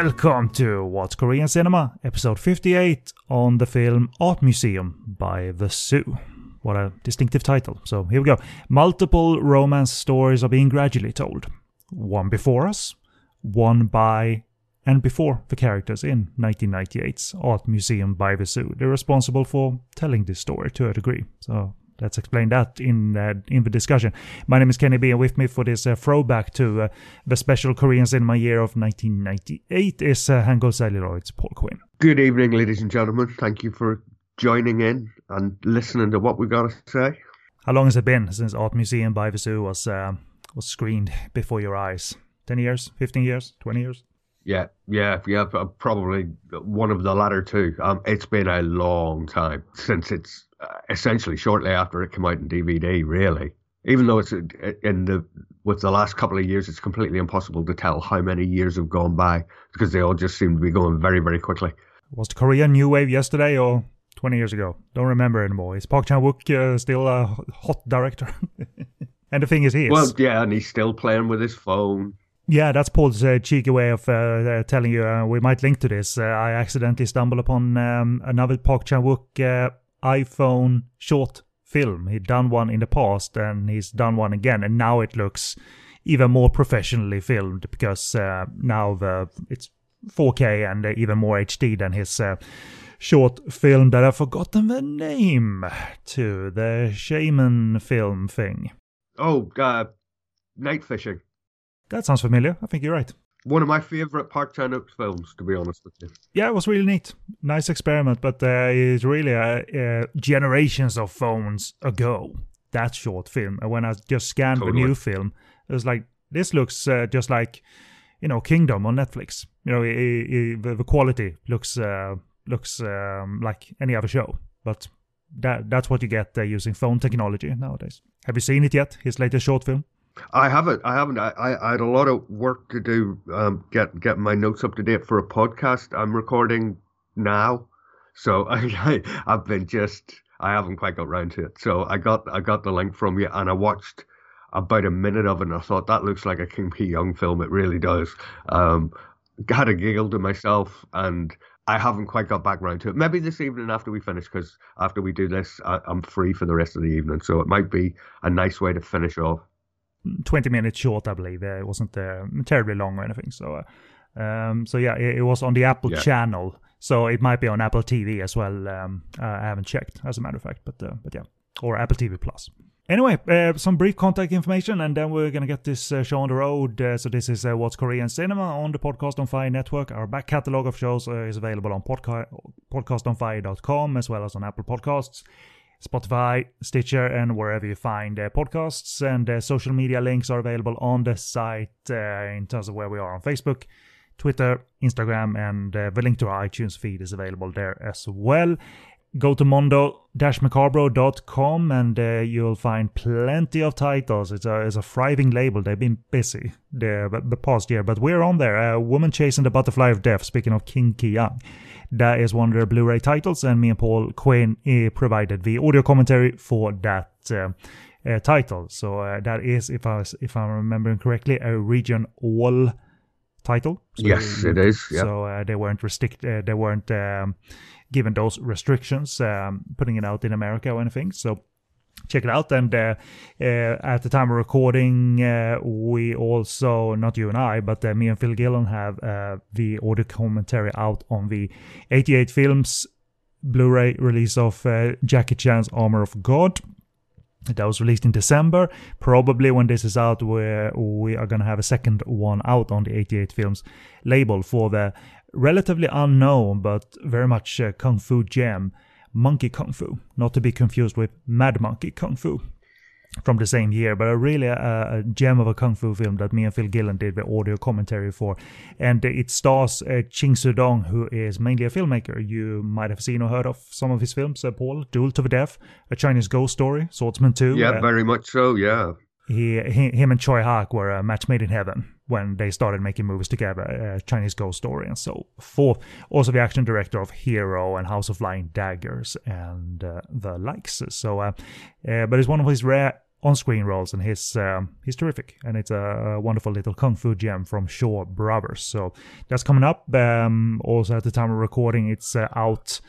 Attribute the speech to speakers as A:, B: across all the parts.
A: Welcome to What's Korean Cinema, episode 58 on the film Art Museum by The Zoo. What a distinctive title. So here we go. Multiple romance stories are being gradually told. One before us, one by and before the characters in 1998's Art Museum by the Zoo. They're responsible for telling this story to a degree. So let's explain that in uh, in the discussion. My name is Kenny B, and with me for this uh, throwback to uh, the special Korean cinema year of 1998 is uh, Hangul Celluloid's Paul Quinn.
B: Good evening, ladies and gentlemen. Thank you for joining in and listening to what we've got to say.
A: How long has it been since Art Museum by the Zoo was uh, was screened before your eyes? Ten years, fifteen years, twenty years?
B: Yeah, yeah, yeah. Probably one of the latter two. Um, it's been a long time since it's essentially shortly after it came out in DVD. Really, even though it's uh, in the with the last couple of years, it's completely impossible to tell how many years have gone by because they all just seem to be going very, very quickly.
A: Was the Korean new wave yesterday or 20 years ago? Don't remember anymore. Is Park Chan Wook uh, still a hot director? and the thing is, he is.
B: Well, yeah, and he's still playing with his phone.
A: Yeah, that's Paul's uh, cheeky way of uh, uh, telling you. Uh, we might link to this. Uh, I accidentally stumbled upon um, another Park Chan Wook uh, iPhone short film. He'd done one in the past, and he's done one again, and now it looks even more professionally filmed because uh, now the it's 4K and even more HD than his uh, short film that I've forgotten the name to the shaman film thing.
B: Oh, uh, night fishing.
A: That sounds familiar. I think you're right.
B: One of my favorite Park Chan Wook films, to be honest with you.
A: Yeah, it was really neat. Nice experiment, but uh, it's really uh, uh, generations of phones ago. That short film. And when I just scanned totally. the new film, it was like, this looks uh, just like, you know, Kingdom on Netflix. You know, it, it, the, the, quality looks uh, looks um, like any other show, but that that's what you get uh, using phone technology nowadays. Have you seen it yet? His latest short film.
B: I haven't. I haven't. I, I had a lot of work to do. Um, get get my notes up to date for a podcast I'm recording now. So I, I have been just. I haven't quite got round to it. So I got I got the link from you and I watched about a minute of it and I thought that looks like a Kim Ki Young film. It really does. Um, had a giggle to myself and I haven't quite got back round to it. Maybe this evening after we finish, because after we do this, I, am free for the rest of the evening. So it might be a nice way to finish off.
A: 20 minutes short, I believe. Uh, it wasn't uh, terribly long or anything. So, uh, um, so yeah, it, it, was on the Apple yeah. channel. So it might be on Apple TV as well. Um, I haven't checked, as a matter of fact, but uh, but yeah, or Apple TV Plus. Anyway, uh, some brief contact information, and then we're gonna get this uh, show on the road. Uh, so this is uh, What's Korean Cinema on the Podcast on Fire network. Our back catalog of shows is available on podca- podcastonfire.com as well as on Apple Podcasts. Spotify, Stitcher, and wherever you find uh, podcasts. And uh, social media links are available on the site uh, in terms of where we are on Facebook, Twitter, Instagram, and uh, the link to our iTunes feed is available there as well. Go to mondo-macabro.com and uh, you'll find plenty of titles. It's a, it's a thriving label. They've been busy the, the past year, but we're on there. Woman Chasing the Butterfly of Death, speaking of Kim Ki Young. That is one of their Blu-ray titles, and me and Paul Quinn uh, provided the audio commentary for that uh, uh, title. So uh, that is, if I was, if I'm remembering correctly, a region all title. So,
B: yes, it is. Yeah.
A: So they weren't restricted. they weren't um, given those restrictions, um, putting it out in America or anything. So check it out. And uh, uh, at the time of recording, uh, we also, not you and I, but uh, me and Phil Gillon have uh, the audio commentary out on the 88 Films Blu ray release of uh, Jackie Chan's Armor of God. That was released in December. Probably when this is out, we are gonna have a second one out on the 88 Films label for the relatively unknown but very much kung fu gem Monkey Kung Fu, not to be confused with Mad Monkey Kung Fu from the same year, but a really a, a, gem of a kung fu film that me and Phil Gillen did the audio commentary for, and it stars uh, Ching Siu-tung, who is mainly a filmmaker. You might have seen or heard of some of his films. Uh, Paul, Duel to the Death, A Chinese Ghost Story, Swordsman 2.
B: Yeah, uh, very much so. Yeah.
A: He, he, him and Tsui Hark were a match made in heaven when they started making movies together, uh, Chinese Ghost Story and so forth. Also, the action director of Hero and House of Flying Daggers and uh, the likes. So, uh, uh but it's one of his rare on-screen roles, and he's um, he's terrific, and it's a, a, wonderful little kung fu gem from Shaw Brothers. So that's coming up. Um, also, at the time of recording, it's uh, out.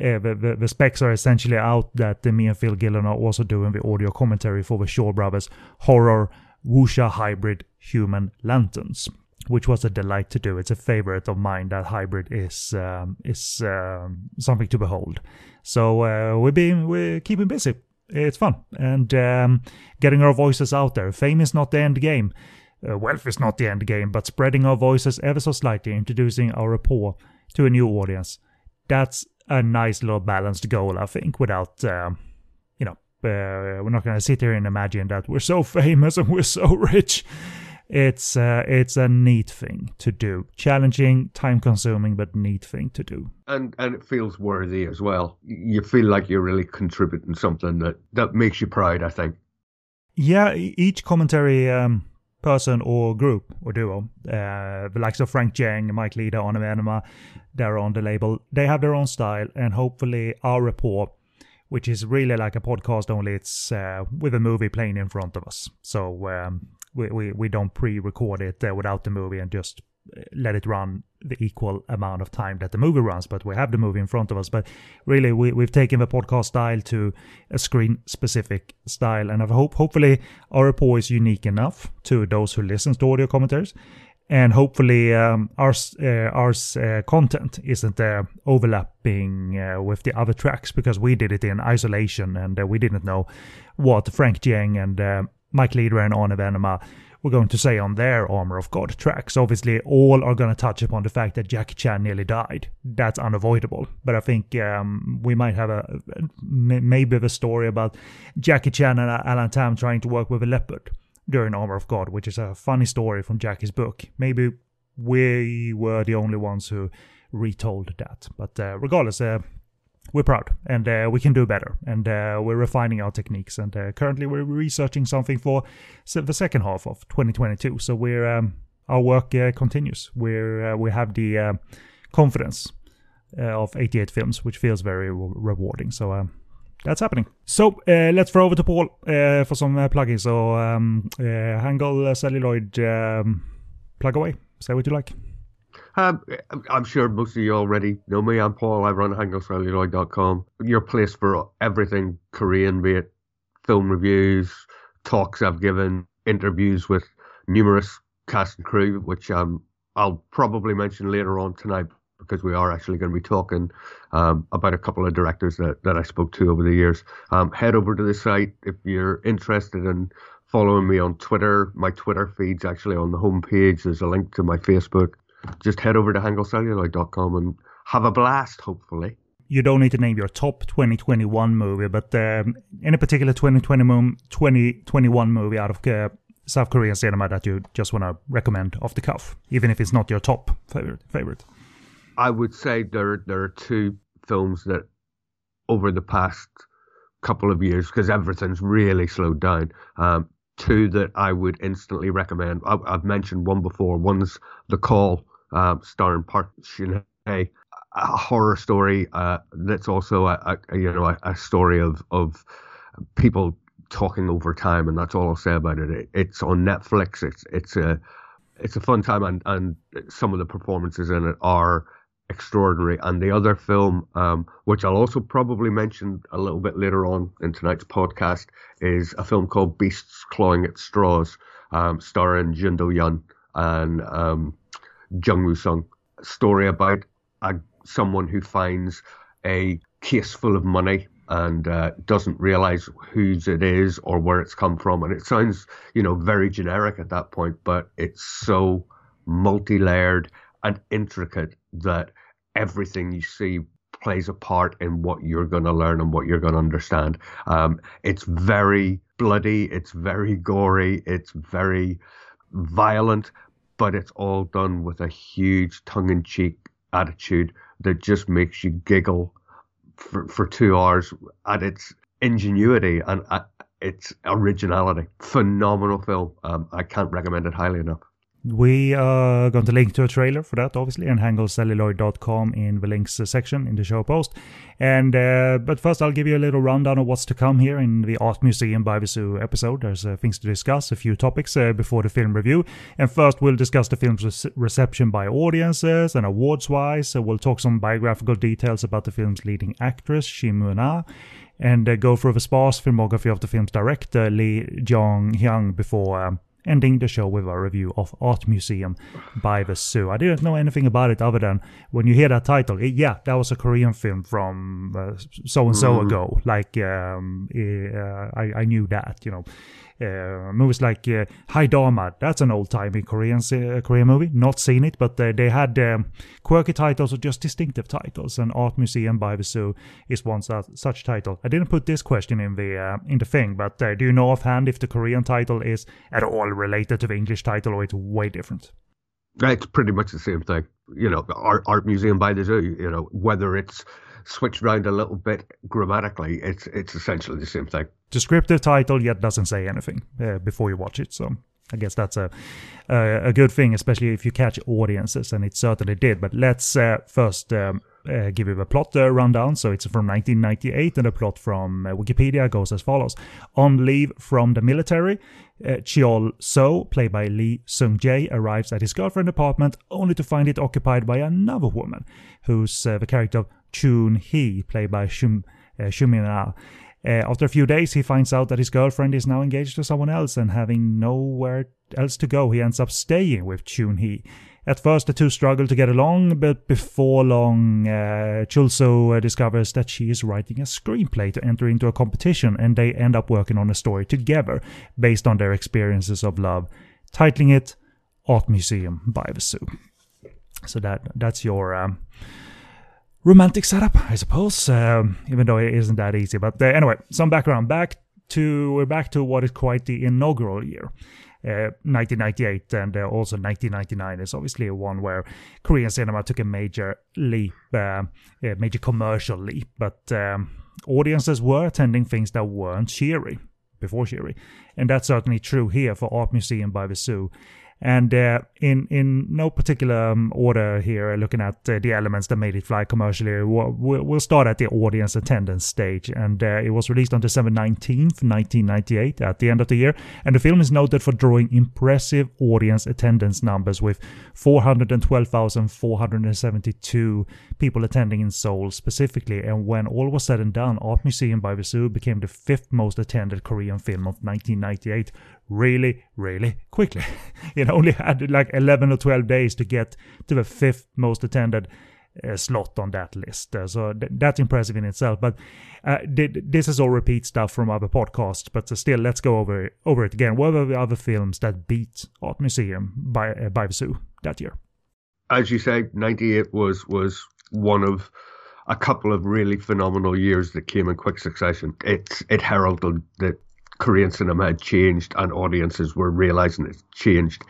A: Uh, the, the, the, specs are essentially out that me and Phil Gillen are also doing the audio commentary for the Shaw Brothers horror wuxia hybrid human lanterns, which was a delight to do. It's a favorite of mine. That hybrid is um, is um, something to behold. So uh, we're we're keeping busy it's fun and um, getting our voices out there. Fame is not the end game. Uh, wealth is not the end game, but spreading our voices ever so slightly, introducing our rapport to a new audience. That's a nice little balanced goal, I think, without, um, you know, uh, we're not going to sit here and imagine that we're so famous and we're so rich it's uh, it's a neat thing to do. Challenging, time consuming, but neat thing to do.
B: And and it feels worthy as well. You feel like you're really contributing something that that makes you proud. I think.
A: Yeah, each commentary um, person or group or duo, uh, the likes of Frank Djeng, Mike Leader, Arne Venema, they're on the label. They have their own style, and hopefully our report which is really like a podcast only it's uh, with a movie playing in front of us so um, we, we, we don't pre-record it uh, without the movie and just let it run the equal amount of time that the movie runs but we have the movie in front of us. But really we, we've taken the podcast style to a screen specific style and i hope hopefully our report is unique enough to those who listen to audio commentaries. And hopefully um, our uh, our uh, content isn't uh, overlapping uh, with the other tracks because we did it in isolation and uh, we didn't know what Frank Djeng and uh, Mike Leader and Arne Venema were going to say on their Armor of God tracks. Obviously, all are going to touch upon the fact that Jackie Chan nearly died. That's unavoidable. But I think um, we might have a maybe a story about Jackie Chan and Alan Tam trying to work with a leopard during Armor of God, which is a funny story from Jackie's book. Maybe we were the only ones who retold that. But uh, regardless, uh, we're proud and uh, we can do better and uh, we're refining our techniques and uh, currently we're researching something for the second half of 2022 so we're um, our work uh, continues. We're uh, we have the uh, confidence of 88 films which feels very re- rewarding. So um, that's happening. So let's throw over to paul for some uh, plugging so um, Hangul celluloid um, plug away. Say what you like
B: um, I'm sure most of you already know me. I'm Paul. I run hangulcelluloid.com. Your place for everything Korean, be it film reviews, talks I've given, interviews with numerous cast and crew, which um, I'll probably mention later on tonight because we are actually going to be talking um, about a couple of directors that, that I spoke to over the years. Um, head over to the site if you're interested in following me on Twitter. My Twitter feed's actually on the homepage. There's a link to my Facebook just head over to hangulcelluloid.com and have a blast, hopefully.
A: You don't need to name your top 2021 movie, but um, any particular 2020 2021 movie out of uh, South Korean cinema that you just want to recommend off the cuff, even if it's not your top favorite. favorite?
B: I would say there there are two films that over the past couple of years, because everything's really slowed down. Um, two that I would instantly recommend. I, have mentioned one before. One's The Call, um, starring Park Shin Hye, a horror story uh, that's also a, a you know a, a, story of of people talking over time, and that's all I'll say about it. it. It's on Netflix. It's it's a it's a fun time, and and some of the performances in it are extraordinary. And the other film, um, which I'll also probably mention a little bit later on in tonight's podcast, is a film called Beasts Clawing at Straws, um, starring Jun Do Yeon and um, Jung Woo Sung. Story about a, someone who finds a case full of money and uh, doesn't realize whose it is or where it's come from. And it sounds, you know, very generic at that point, but it's so multi-layered and intricate that everything you see plays a part in what you're going to learn and what you're going to understand. Um, it's very bloody, it's very gory, it's very violent, but it's all done with a huge tongue in cheek attitude that just makes you giggle for, for two hours at its ingenuity and at its originality. Phenomenal film. Um, I can't recommend it highly enough.
A: We are going to link to a trailer for that, obviously, and hangulcelluloid.com in the links section in the show post. And uh, but first, I'll give you a little rundown of what's to come here in the Art Museum by the Zoo episode. There's uh, things to discuss, a few topics uh, before the film review. And first, we'll discuss the film's re- reception by audiences and awards-wise. So we'll talk some biographical details about the film's leading actress, Shim Eun-ha and uh, go through the sparse filmography of the film's director, Lee Jong-hyang, before um, ending the show with a review of Art Museum by the Zoo. I didn't know anything about it other than when you hear that title, it, yeah, that was a Korean film from so and so ago. Like um, uh, I, I knew that, you know. Uh, movies like uh, Haidama, that's an old timey Korean uh, Korean movie. Not seen it, but uh, they had um, quirky titles or just distinctive titles. And Art Museum by the Zoo is one such, such title. I didn't put this question in the uh, in the thing, but uh, do you know offhand if the Korean title is at all related to the English title or it's way different?
B: It's pretty much the same thing. You know, Art, Art Museum by the Zoo. You know, whether it's switched around a little bit grammatically, it's it's essentially the same thing.
A: Descriptive title, yet doesn't say anything uh, before you watch it. So I guess that's a, a, good thing, especially if you catch audiences, and it certainly did. But let's uh, first. Um, uh, give you a plot uh, rundown. So it's from 1998, and the plot from uh, Wikipedia goes as follows: On leave from the military, uh, Cheol So, played by Lee Sung Jae, arrives at his girlfriend's apartment only to find it occupied by another woman, who's the character of Chun Hee, played by Shum uh, Shumina. Uh, after a few days, he finds out that his girlfriend is now engaged to someone else, and having nowhere else to go, he ends up staying with Chun Hee. At first, the two struggle to get along, but before long, uh, Chulso uh, discovers that she is writing a screenplay to enter into a competition, and they end up working on a story together based on their experiences of love, titling it Art Museum by the. So that that's your um, romantic setup, I suppose. Um, even though it isn't that easy. But uh, anyway, some background. Back to we're back to what is quite the inaugural year. Uh, 1998 and uh, also 1999 is obviously a one where Korean cinema took a major leap, uh, a major commercial leap. But um, audiences were attending things that weren't cheery before cheery, and that's certainly true here for Art Museum by the Zoo. And uh, in in no particular um, order here, looking at uh, the elements that made it fly commercially, we'll, we'll start at the audience attendance stage. And uh, it was released on December 19th, 1998, at the end of the year. And the film is noted for drawing impressive audience attendance numbers with 412,472 people attending in Seoul specifically. And when all was said and done, Art Museum by the became the fifth most attended Korean film of 1998 really, really quickly. it only had like 11 or 12 days to get to the fifth most attended uh, slot on that list. Uh, so th- that's impressive in itself. But uh, th- this is all repeat stuff from other podcasts. But uh, still, let's go over over it again. What were the other films that beat Art Museum by uh, by the Zoo that year?
B: As you say, '98 was was one of a couple of really phenomenal years that came in quick succession. It it heralded the Korean cinema had changed and audiences were realizing it's changed,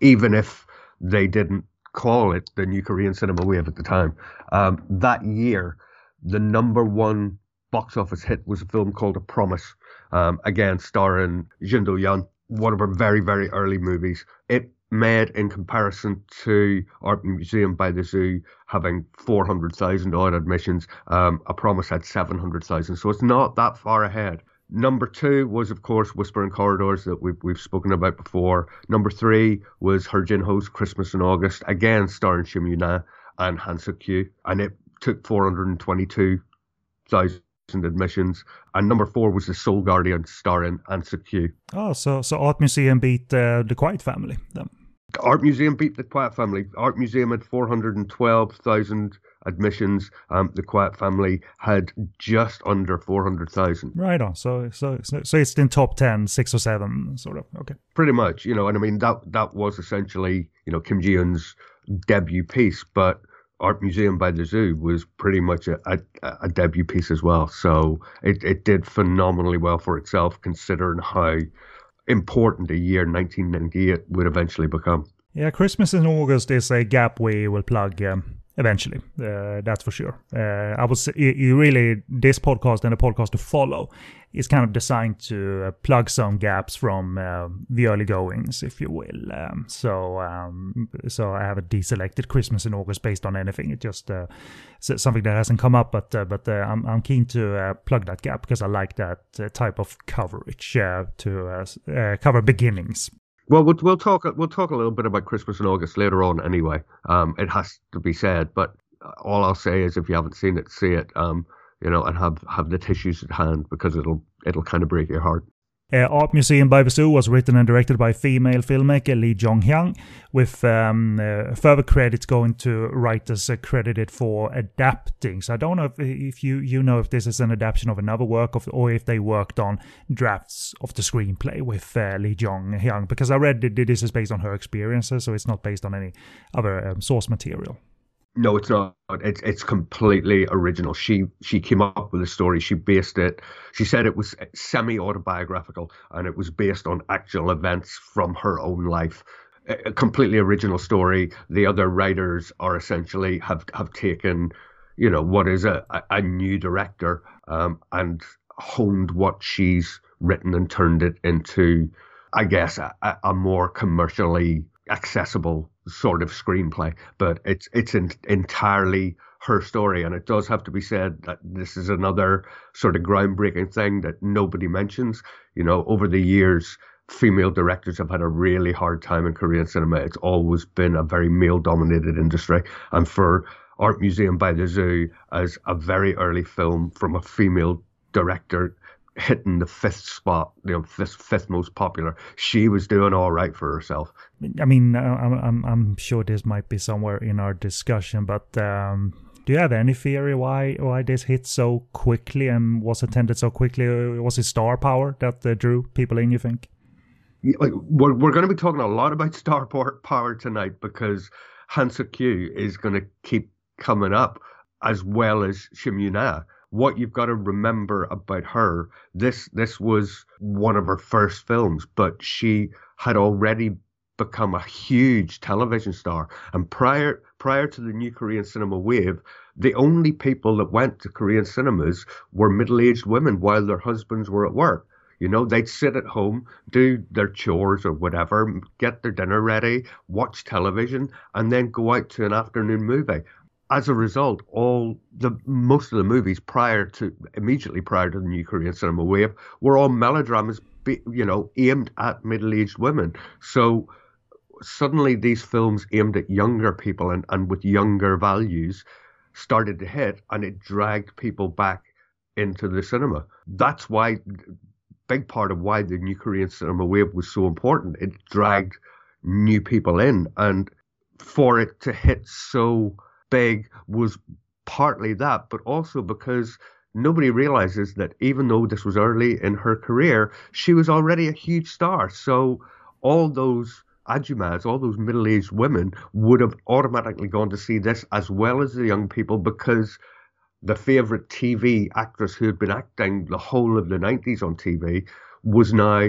B: even if they didn't call it the new Korean cinema wave at the time. Um, that year, the number one box office hit was a film called A Promise, um, again starring Jun Do Yeon, one of her very, very early movies. It made, in comparison to Art Museum by the Zoo having 400,000 odd admissions, um, A Promise had 700,000. So it's not that far ahead. Number two was, of course, Whispering Corridors that we've, we've spoken about before. Number three was Hur Jin Ho's Christmas in August, again starring Shim Eun-ha and Han Suk Kyu, and it took 422,000 admissions. And number four was The Soul Guardian starring Han Suk Kyu.
A: Oh, so so Art Museum beat uh, The Quiet Family then.
B: Art Museum beat The Quiet Family. Art Museum had 412,000 admissions. Um, the Quiet Family had just under 400,000.
A: Right on. So, so, so it's in top 10, six or seven, sort of. Okay.
B: Pretty much, you know, and I mean, that, that was essentially, you know, Kim Ji-woon's debut piece, but Art Museum by the Zoo was pretty much a, a, a debut piece as well. So it, it did phenomenally well for itself, considering how important a year 1998 would eventually become.
A: Yeah, Christmas in August is a gap we will plug um, eventually. Uh, that's for sure. Uh, I was you really this podcast and a podcast to follow is kind of designed to uh, plug some gaps from uh, the early goings, if you will. Um, so um, so I haven't deselected Christmas in August based on anything. It's just uh, something that hasn't come up, but uh, but I'm I'm keen to plug that gap because I like that type of coverage to cover beginnings.
B: Well, we'll we'll talk we'll talk a little bit about Christmas in August later on. Anyway, um, it has to be said, but all I'll say is if you haven't seen it, see it. Um, you know, and have have the tissues at hand because it'll it'll kind of break your heart.
A: Uh, Art Museum by the Zoo was written and directed by female filmmaker Lee Jong Hyang, with um, uh, further credits going to writers credited for adapting. So I don't know if, if you you know if this is an adaptation of another work of, or if they worked on drafts of the screenplay with uh, Lee Jong Hyang, because I read that this is based on her experiences, so it's not based on any other um, source material.
B: No, it's not. It's it's completely original. She she came up with the story. She based it. She said it was semi autobiographical and it was based on actual events from her own life. A completely original story. The other writers are essentially have have taken, you know, what is a a new director um, and honed what she's written and turned it into, I guess, a, a more commercially accessible sort of screenplay, but it's it's in, entirely her story, and it does have to be said that this is another sort of groundbreaking thing that nobody mentions. You know, over the years, female directors have had a really hard time in Korean cinema. It's always been a very male-dominated industry, and for Art Museum by the Zoo as a very early film from a female director hitting the fifth spot, you know, fifth, fifth most popular. She was doing all right for herself.
A: I mean, uh, I'm, I'm, I'm sure this might be somewhere in our discussion, but um, do you have any theory why why this hit so quickly and was attended so quickly? Was it star power that uh, drew people in? You think?
B: Like we're we're going to be talking a lot about star power tonight because Han Suk-kyu is going to keep coming up as well as Shim Yuna what you've got to remember about her, this this was one of her first films, but she had already become a huge television star. And prior prior to the new Korean cinema wave, the only people that went to Korean cinemas were middle-aged women while their husbands were at work. You know, they'd sit at home, do their chores or whatever, get their dinner ready, watch television, and then go out to an afternoon movie as a result, all the most of the movies prior to immediately prior to the new Korean cinema wave were all melodramas, you know, aimed at middle-aged women. So suddenly, these films aimed at younger people and, and with younger values started to hit, and it dragged people back into the cinema. That's why, big part of why the new Korean cinema wave was so important. It dragged new people in, and for it to hit so big was partly that, but also because nobody realizes that even though this was early in her career, she was already a huge star. So all those ajumas, all those middle-aged women would have automatically gone to see this as well as the young people because the favorite TV actress who had been acting the whole of the 90s on TV was now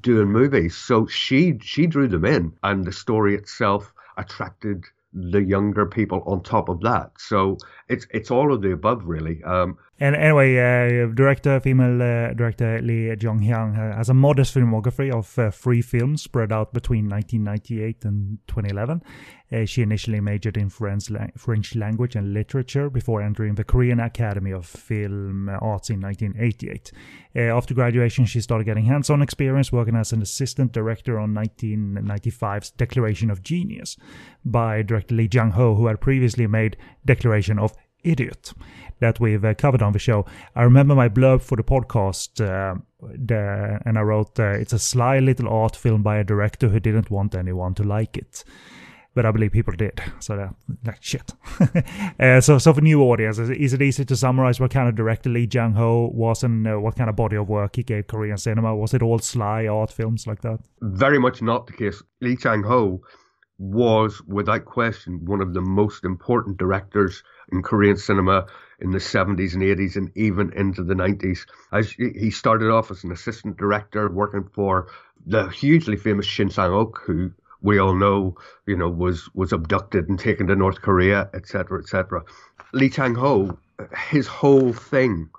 B: doing movies. So she she drew them in and the story itself attracted the younger people on top of that. So it's it's all of the above, really. Um,
A: and anyway, uh, director, female uh, director Lee Jong Hyang has a modest filmography of uh, three films spread out between 1998 and 2011. Uh, she initially majored in French, la- French language and literature before entering the Korean Academy of Film Arts in 1988. Uh, after graduation, she started getting hands-on experience working as an assistant director on 1995's Declaration of Genius by director Lee Jang-ho, who had previously made Declaration of Idiot that we've uh, covered on the show. I remember my blurb for the podcast, uh, the, and I wrote, uh, "It's a sly little art film by a director who didn't want anyone to like it." But I believe people did, so that, that shit. Uh, so, so for new audiences, is it easy to summarize what kind of director Lee Jang Ho was and uh, what kind of body of work he gave Korean cinema? Was it all sly art films like that?
B: Very much not the case. Lee Jang Ho was, without question, one of the most important directors in Korean cinema in the 70s and 80s and even into the 90s. As he started off as an assistant director working for the hugely famous Shin Sang-ok, who we all know, you know, was was abducted and taken to North Korea, etc., etc. Lee Chang Ho, his whole thing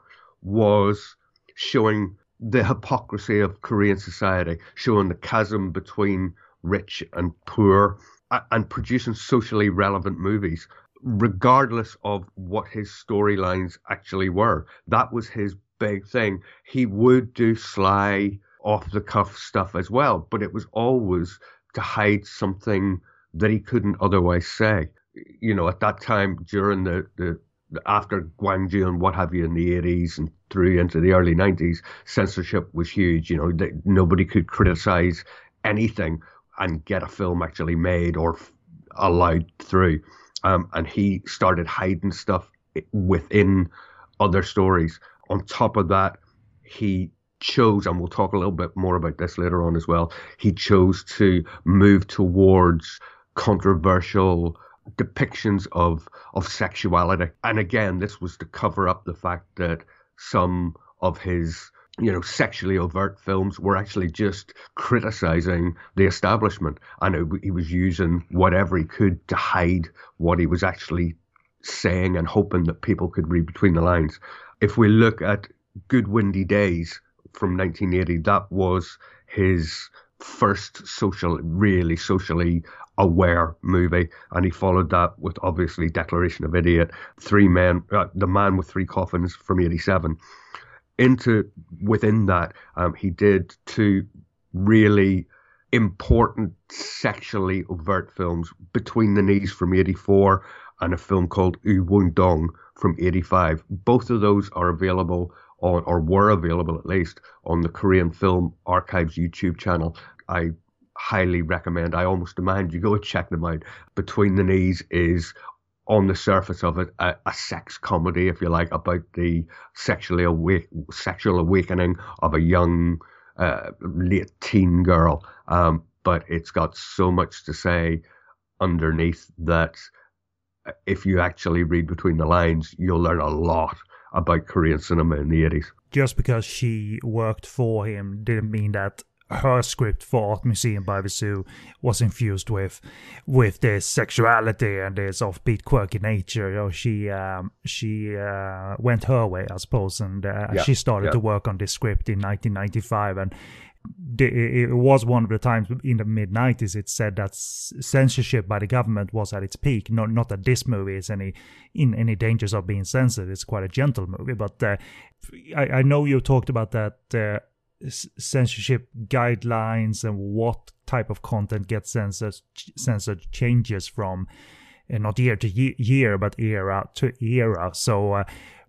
B: was showing the hypocrisy of Korean society, showing the chasm between rich and poor, and producing socially relevant movies, regardless of what his storylines actually were. That was his big thing. He would do sly, off the cuff stuff as well, but it was always to hide something that he couldn't otherwise say. You know, at that time during the, the after Gwangju and what have you in the 80s and through into the early 90s, censorship was huge. You know, nobody could criticize anything and get a film actually made or f- allowed through. Um, and he started hiding stuff within other stories. On top of that, he chose, and we'll talk a little bit more about this later on as well, he chose to move towards controversial depictions of of sexuality. And again, this was to cover up the fact that some of his you know, sexually overt films were actually just criticizing the establishment. And he was using whatever he could to hide what he was actually saying and hoping that people could read between the lines. If we look at Good Windy Days from 1980, that was his first social, really socially aware movie, and he followed that with obviously Declaration of Idiot, Three Men, uh, The Man with Three Coffins from '87. Into within that, um, he did two really important sexually overt films, Between the Knees from '84 and a film called U Won Dong from '85. Both of those are available on, or were available at least, on the Korean Film Archives YouTube channel. I highly recommend. I almost demand you go check them out. Between the Knees is on the surface of it a, a sex comedy, if you like, about the sexually awake, sexual awakening of a young uh, late teen girl. Um, but it's got so much to say underneath that if you actually read between the lines, you'll learn a lot about Korean cinema in the 80s.
A: Just because she worked for him didn't mean that her script for Art Museum by the Zoo was infused with with this sexuality and this offbeat, quirky nature. You know, she um, she uh, went her way, I suppose, and uh, yeah, she started yeah. to work on this script in 1995 and. It was one of the times in the mid 90s it said that censorship by the government was at its peak. Not not that this movie is any in any dangers of being censored. It's quite a gentle movie, but uh, I, I know you talked about that uh, censorship guidelines and what type of content gets censored censored changes from uh, not year to year but era to era. So uh,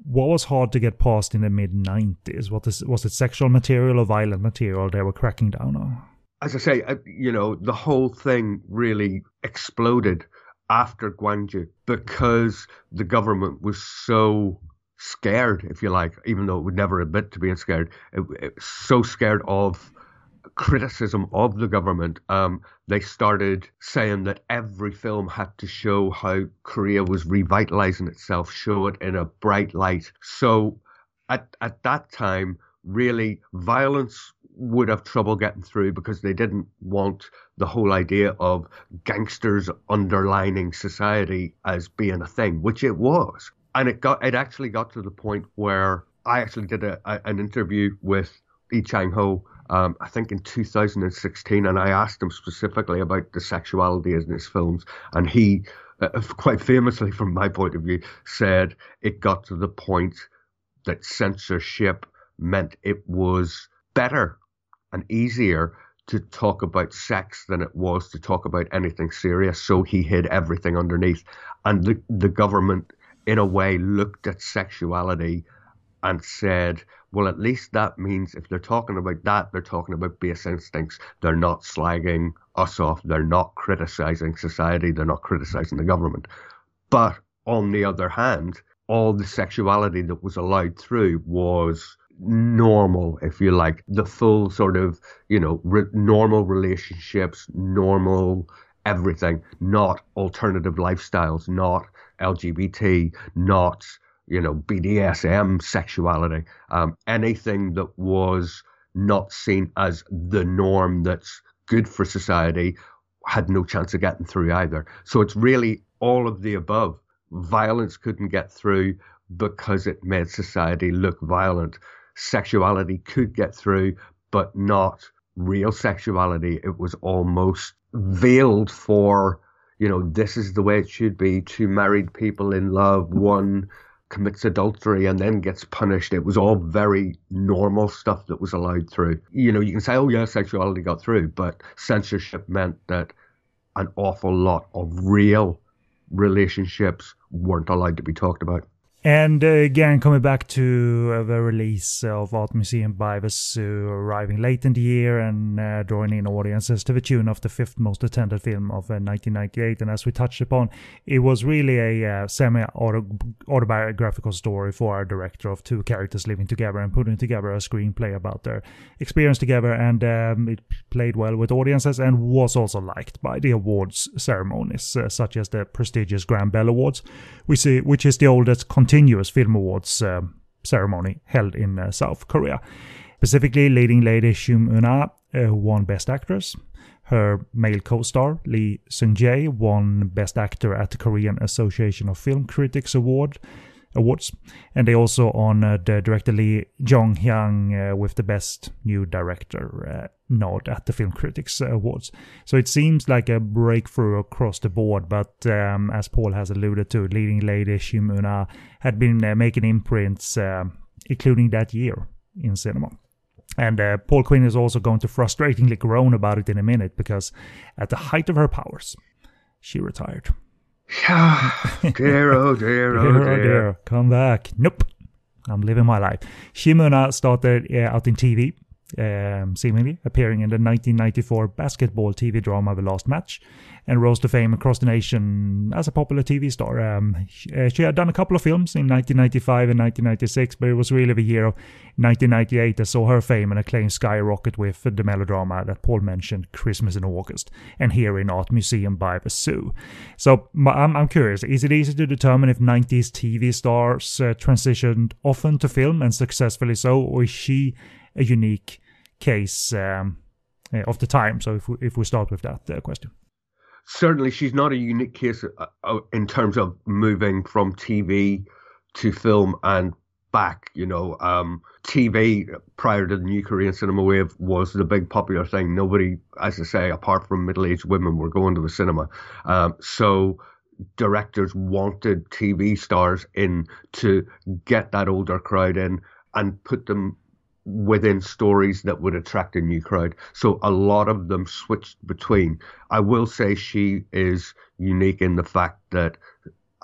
A: what was hard to get past in the mid 90s what is, was it sexual material or violent material they were cracking down on?
B: As i say uh, you know the whole thing really exploded after gwangju because the government was so scared, if you like, even though it would never admit to being scared, it, it, so scared of criticism of the government, um, they started saying that every film had to show how Korea was revitalizing itself, show it in a bright light. So at, at that time, really, violence would have trouble getting through because they didn't want the whole idea of gangsters underlining society as being a thing, which it was and it got it actually got to the point where I actually did a, a, an interview with Lee Chang Ho. Um, I think in 2016, and I asked him specifically about the sexuality in his films, and he, uh, quite famously, from my point of view, said it got to the point that censorship meant it was better and easier to talk about sex than it was to talk about anything serious. So he hid everything underneath, and the the government in a way, looked at sexuality and said, well, at least that means if they're talking about that, they're talking about base instincts. They're not slagging us off. They're not criticizing society. They're not criticizing the government. But on the other hand, all the sexuality that was allowed through was normal, if you like, the full sort of, you know, re- normal relationships, normal everything, not alternative lifestyles, not LGBT, not you know BDSM sexuality, um, anything that was not seen as the norm that's good for society had no chance of getting through either. So it's really all of the above. Violence couldn't get through because it made society look violent. Sexuality could get through, but not real sexuality. It was almost veiled for, you know, this is the way it should be. Two married people in love, one commits adultery and then gets punished. It was all very normal stuff that was allowed through. You know, you can say, oh, yeah, sexuality got through, but censorship meant that an awful lot of real relationships weren't allowed to be talked about.
A: And uh, again, coming back to uh, the release of Art Museum by Zoo, arriving late in the year and uh, drawing in audiences to the tune of the fifth most attended film of 1998. Uh, and as we touched upon, it was really a semi autobiographical story for our director of two characters living together and putting together a screenplay about their experience together. And um, it played well with audiences and was also liked by the awards ceremonies, such as the prestigious Grand Bell Awards, which, which is the oldest continuous film awards uh, ceremony held in uh, South Korea. Specifically, leading lady Shum Eun-ah uh, won Best Actress. Her male co-star Lee Seung-jae won Best Actor at the Korean Association of Film Critics Award awards, and they also honored the director Lee Jong-hyang uh, with the Best New Director uh, nod at the Film Critics Awards. So it seems like a breakthrough across the board, but um, as Paul has alluded to, leading lady Shum Eun-ah had been uh, making imprints, uh, including that year in cinema. And uh, Paul Quinn is also going to frustratingly groan about it in a minute because at the height of her powers, she retired.
B: dear, oh dear, oh dear. oh dear.
A: Come back. Nope. I'm living my life. Shum Eun-ah started uh, out in TV um, seemingly appearing in the 1994 basketball TV drama The Last Match, and rose to fame across the nation as a popular TV star. Um, she, uh, she, had done a couple of films in 1995 and 1996, but it was really the year of 1998 that saw her fame and acclaim skyrocket with the melodrama that Paul mentioned, Christmas in August, and here in Art Museum by the Zoo. So I'm, I'm curious, is it easy to determine if 90s TV stars uh, transitioned often to film and successfully so, or is she a unique case um, uh, of the time. So if we, if we start with that uh, question.
B: Certainly, she's not a unique case uh, in terms of moving from TV to film and back. You know, um, TV prior to the new Korean cinema wave was the big popular thing. Nobody, as I say, apart from middle-aged women, were going to the cinema. Um, so directors wanted TV stars in to get that older crowd in and put them within stories that would attract a new crowd. So a lot of them switched between. I will say she is unique in the fact that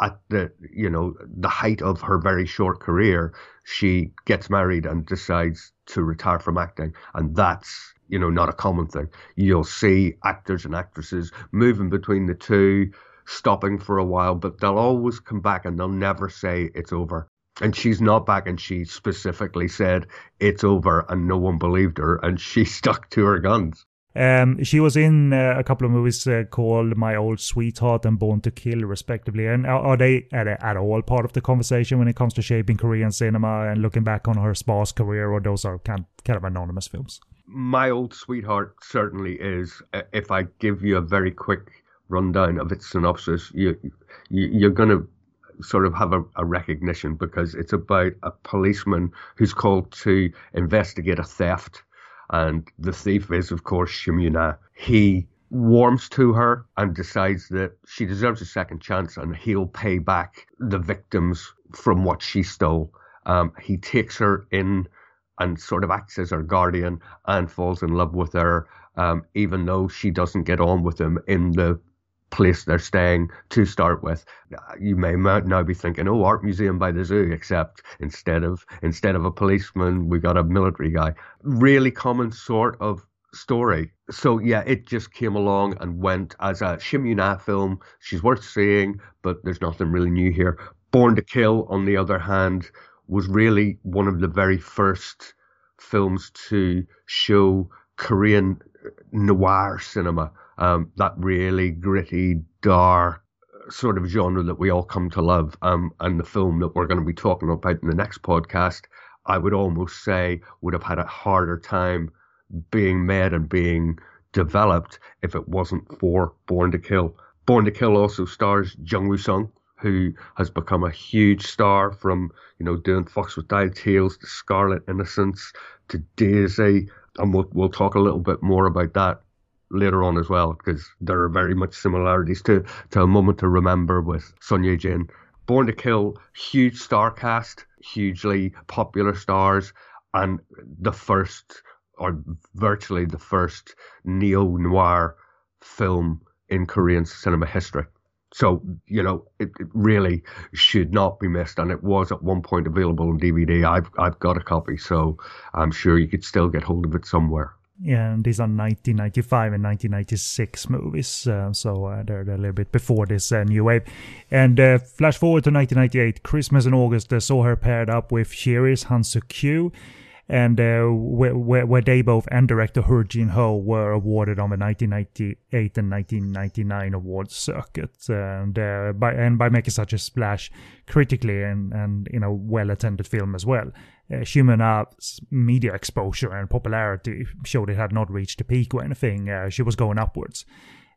B: at the you know the height of her very short career, she gets married and decides to retire from acting, and that's you know not a common thing. You'll see actors and actresses moving between the two, stopping for a while, but they'll always come back and they'll never say it's over and she's not back and she specifically said it's over and no one believed her and she stuck to her guns
A: um, she was in uh, a couple of movies uh, called My Old Sweetheart and Born to Kill, respectively. And are, are they at, at, all part of the conversation when it comes to shaping Korean cinema and looking back on her sparse career, or those are kind, kind of anonymous films?
B: My Old Sweetheart certainly is. Uh, if I give you a very quick rundown of its synopsis, you, you you're going to sort of have a, a, recognition because it's about a policeman who's called to investigate a theft. And the thief is, of course, Shum Eun-ah. He warms to her and decides that she deserves a second chance and he'll pay back the victims from what she stole. Um, he takes her in and sort of acts as her guardian and falls in love with her, um, even though she doesn't get on with him in the place they're staying to start with. You may now be thinking, "Oh, art museum by the zoo," except instead of instead of a policeman, we got a military guy. Really common sort of story. So yeah, it just came along and went as a Shum Eun-ah film. She's worth seeing, but there's nothing really new here. Born to Kill, on the other hand, was really one of the very first films to show Korean noir cinema um, that really gritty, dark sort of genre that we all come to love. Um, and the film that we're going to be talking about in the next podcast, I would almost say would have had a harder time being made and being developed if it wasn't for Born to Kill. Born to Kill also stars Jung Woo Sung, who has become a huge star from you know doing Fox with Dialed Tales to Scarlet Innocence to Daisy, and we'll we'll talk a little bit more about that later on as well because there are very much similarities to to a moment to remember with Son Ye Jin. Born to Kill, huge star cast, hugely popular stars, and the first or virtually the first neo noir film in Korean cinema history. So, you know, it, it, really should not be missed. And it was at one point available on DVD. I've, I've got a copy, so I'm sure you could still get hold of it somewhere.
A: And these are 1995 and 1996 movies, uh, so uh, they're, they're, a little bit before this uh, new wave. And uh, flash forward to 1998, Christmas in August, saw her paired up with Cheris Han Suk Kyu and uh, where, where, they both and director Hur Jin Ho were awarded on the 1998 and 1999 awards circuit, and uh, by and by making such a splash critically and and in a well attended film as well. Uh, Shim Eun-ha's media exposure and popularity showed it had not reached a peak or anything. Uh, she was going upwards.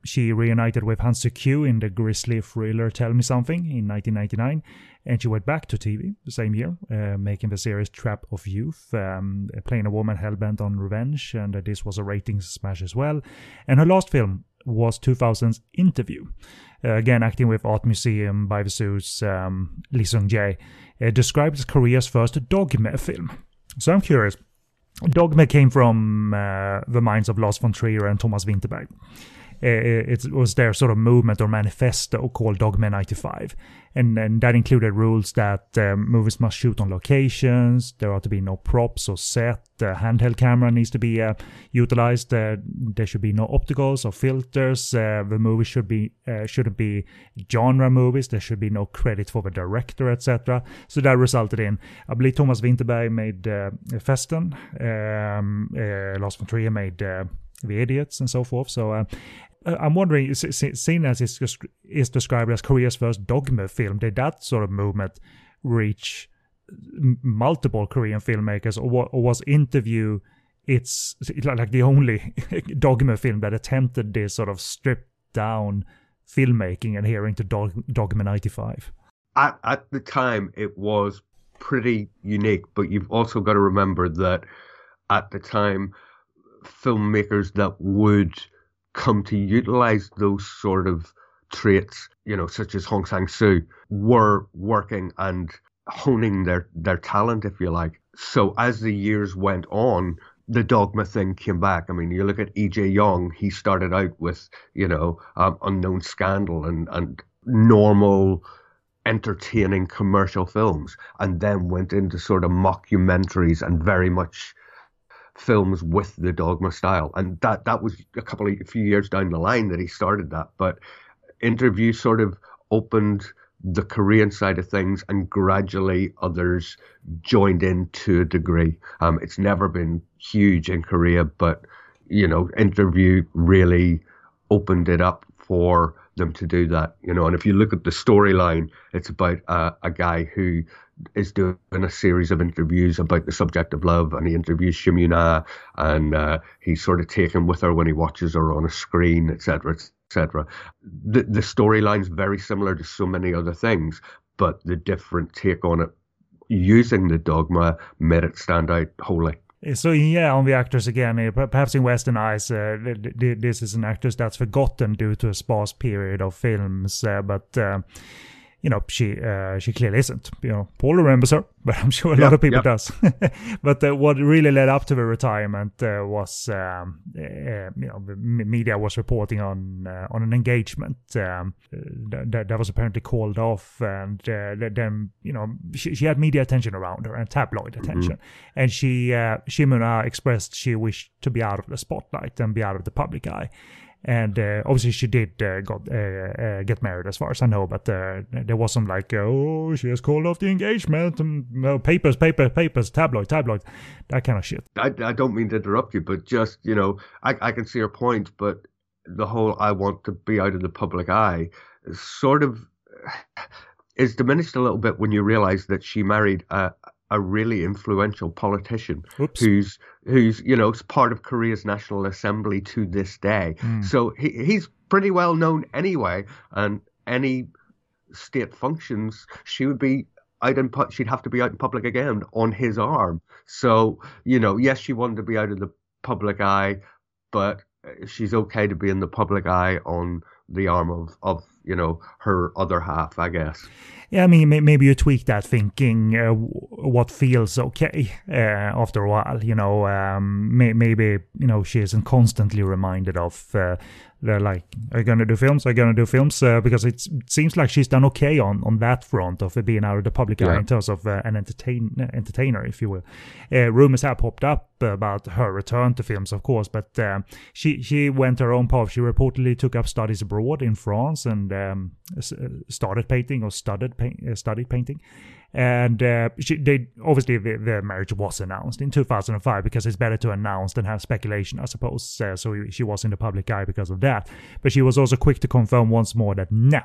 A: She reunited with Han Suk Kyu in the grisly thriller Tell Me Something in 1999, and she went back to TV the same year, uh, making the series Trap of Youth, um, playing a woman hellbent on revenge, and uh, this was a ratings smash as well. And her last film was 2000's Interview, uh, again acting with Art Museum by the Zoo's, um, Lee Sung Jae, uh, described as Korea's first dogma film. So I'm curious. Dogma came from uh, the minds of Lars von Trier and Thomas Vinterberg. Eh, it was their sort of movement or manifesto called Dogma 95. And, and that included rules that um, movies must shoot on locations, there ought to be no props or set, the handheld camera needs to be uh, utilized, uh, there should be no opticals or filters, uh, the movie should be, uh, shouldn't be genre movies, there should be no credit for the director, etc. So that resulted in, I believe Thomas Vinterberg made uh, Festen, um, uh, Lars von Trier made the idiots and so forth. So uh, uh, I'm wondering, seen as it's just, is described as Korea's first dogma film, did that sort of movement reach multiple Korean filmmakers, or, or was Interview it's like the only dogma film that attempted this sort of stripped down filmmaking adhering to Dog, Dogma 95?
B: At, at the time, it was pretty unique, but you've also got to remember that at the time, filmmakers that would come to utilize those sort of traits, you know, such as Hong Sang-soo, were working and honing their, their talent, if you like. So as the years went on, the dogma thing came back. I mean, you look at E.J. Young, he started out with, you know, um, unknown scandal and, and normal, entertaining commercial films, and then went into sort of mockumentaries and very much films with the Dogma style, and that that was a couple of a few years down the line that he started that. But interview sort of opened the Korean side of things, and gradually others joined in to a degree. Um, it's never been huge in Korea, but you know, interview really opened it up for them to do that. You know, and if you look at the storyline, it's about uh, a guy who is doing a series of interviews about the subject of love, and he interviews Shim Eun-ha, and uh, he's sort of taken with her when he watches her on a screen, etc., etc. The the storyline's very similar to so many other things, but the different take on it using the dogma made it stand out wholly.
A: So yeah, on the actors again, eh, perhaps in Western eyes, uh, this is an actress that's forgotten due to a sparse period of films, uh, but. Uh, you know, she uh, she clearly isn't. You know, Paul remembers her, but I'm sure a lot of people does. but uh, what really led up to the retirement uh, was, um, uh, you know, the media was reporting on uh, on an engagement um, that, that was apparently called off, and uh, then you know she, she, had media attention around her and tabloid mm-hmm. attention, mm-hmm. and she uh, Shim Eun-ha expressed she wished to be out of the spotlight and be out of the public eye and uh, obviously she did uh, got, uh, get married as far as I know, but there wasn't like oh she has called off the engagement and papers, papers, papers, tabloid, tabloid, that kind of shit.
B: I, I don't mean to interrupt you, but just you know I I can see your point, but the whole I want to be out of the public eye sort of is diminished a little bit when you realize that she married a, a really influential politician
A: Oops.
B: who's who's you know part of Korea's National Assembly to this day.
A: Mm.
B: So he, he's pretty well known anyway, and any state functions she would be out in pu- she'd have to be out in public again on his arm. So you know, yes, she wanted to be out of the public eye, but she's okay to be in the public eye on the arm of of you know her other half, I guess.
A: Yeah, I mean, maybe you tweak that thinking uh, what feels okay uh, after a while. You know, um, may- maybe you know she isn't constantly reminded of. Uh, they're like, "Are you gonna do films? Are you gonna do films?" Uh, because it seems like she's done okay on on that front of being out of the public eye
B: Yeah.
A: in terms of uh, an entertain entertainer, if you will. Uh, rumors have popped up about her return to films, of course, but um, she she went her own path. She reportedly took up studies abroad in France and um, uh, started painting or studied paint, uh, studied painting. And uh, she, they obviously the, the marriage was announced in 2005 because it's better to announce than have speculation, I suppose. Uh, so she was in the public eye because of that. But she was also quick to confirm once more that nah,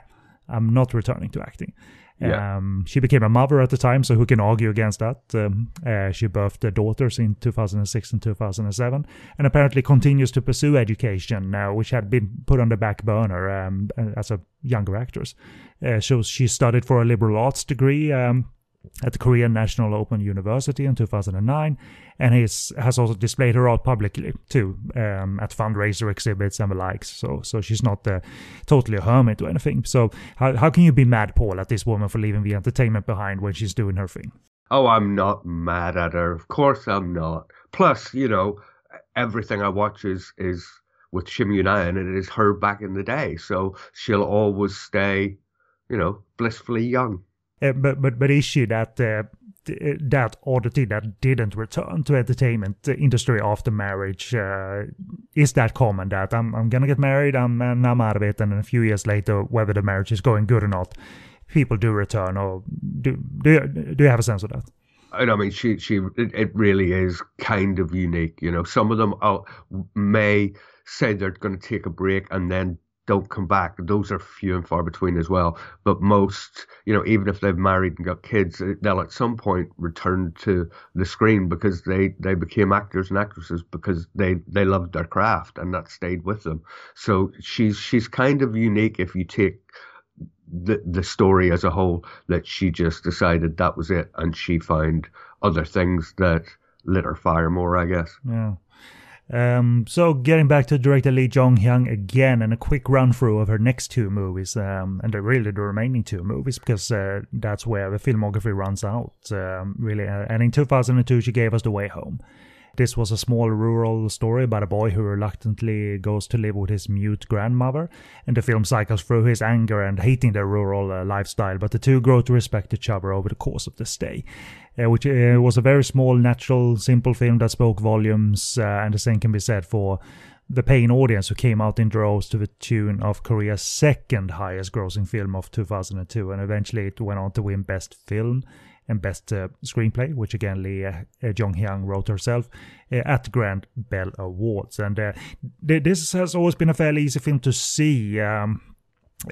A: I'm not returning to acting.
B: Yeah.
A: Um, she became a mother at the time, so who can argue against that? Um, uh, she birthed daughters in 2006 and 2007, and apparently continues to pursue education, uh, which had been put on the back burner um, as a younger actress. Uh, so she studied for a liberal arts degree um, at the Korean National Open University in 2009, and has has also displayed her art publicly too um, at fundraiser exhibits and the likes. So so she's not uh, totally a hermit or anything. So how how can you be mad, Paul, at this woman for leaving the entertainment behind when she's doing her thing?
B: Oh, I'm not mad at her. Of course I'm not. Plus, you know, everything I watch is is with Shim Eun-ha and it is her back in the day. So she'll always stay, you know, blissfully young.
A: Uh, but but but is she that uh, th- that oddity that didn't return to entertainment industry after marriage? Uh, is that common that I'm I'm gonna get married, I'm and I'm out of it, and a few years later, whether the marriage is going good or not, people do return, or do do you, do you have a sense of that?
B: And I mean, she she it, really is kind of unique. You know, some of them uh, may say they're going to take a break and then don't come back. Those are few and far between as well. But most, you know, even if they've married and got kids, eh, they'll at some point return to the screen because they they became actors and actresses because they they loved their craft and that stayed with them. So she's she's kind of unique if you take the the story as a whole that she just decided that was it and she found other things that lit her fire more i guess
A: Yeah. Um, so getting back to director Lee Jong Hyang again, and a quick run through of her next two movies, um, and really the remaining two movies, because uh, that's where the filmography runs out. Um, really, uh, and in 2002 she gave us The Way Home. This was a small rural story about a boy who reluctantly goes to live with his mute grandmother, and the film cycles through his anger and hating the rural uh, lifestyle, but the two grow to respect each other over the course of the stay. Uh, which uh, was a very small, natural, simple film that spoke volumes, uh, and the same can be said for the paying audience who came out in droves to the tune of Korea's second highest grossing film of 2002, and eventually it went on to win Best Film and Best uh, Screenplay, which again Lee uh, Jong Hyang wrote herself uh, at Grand Bell Awards. And uh, th- this has always been a fairly easy film to see. Um,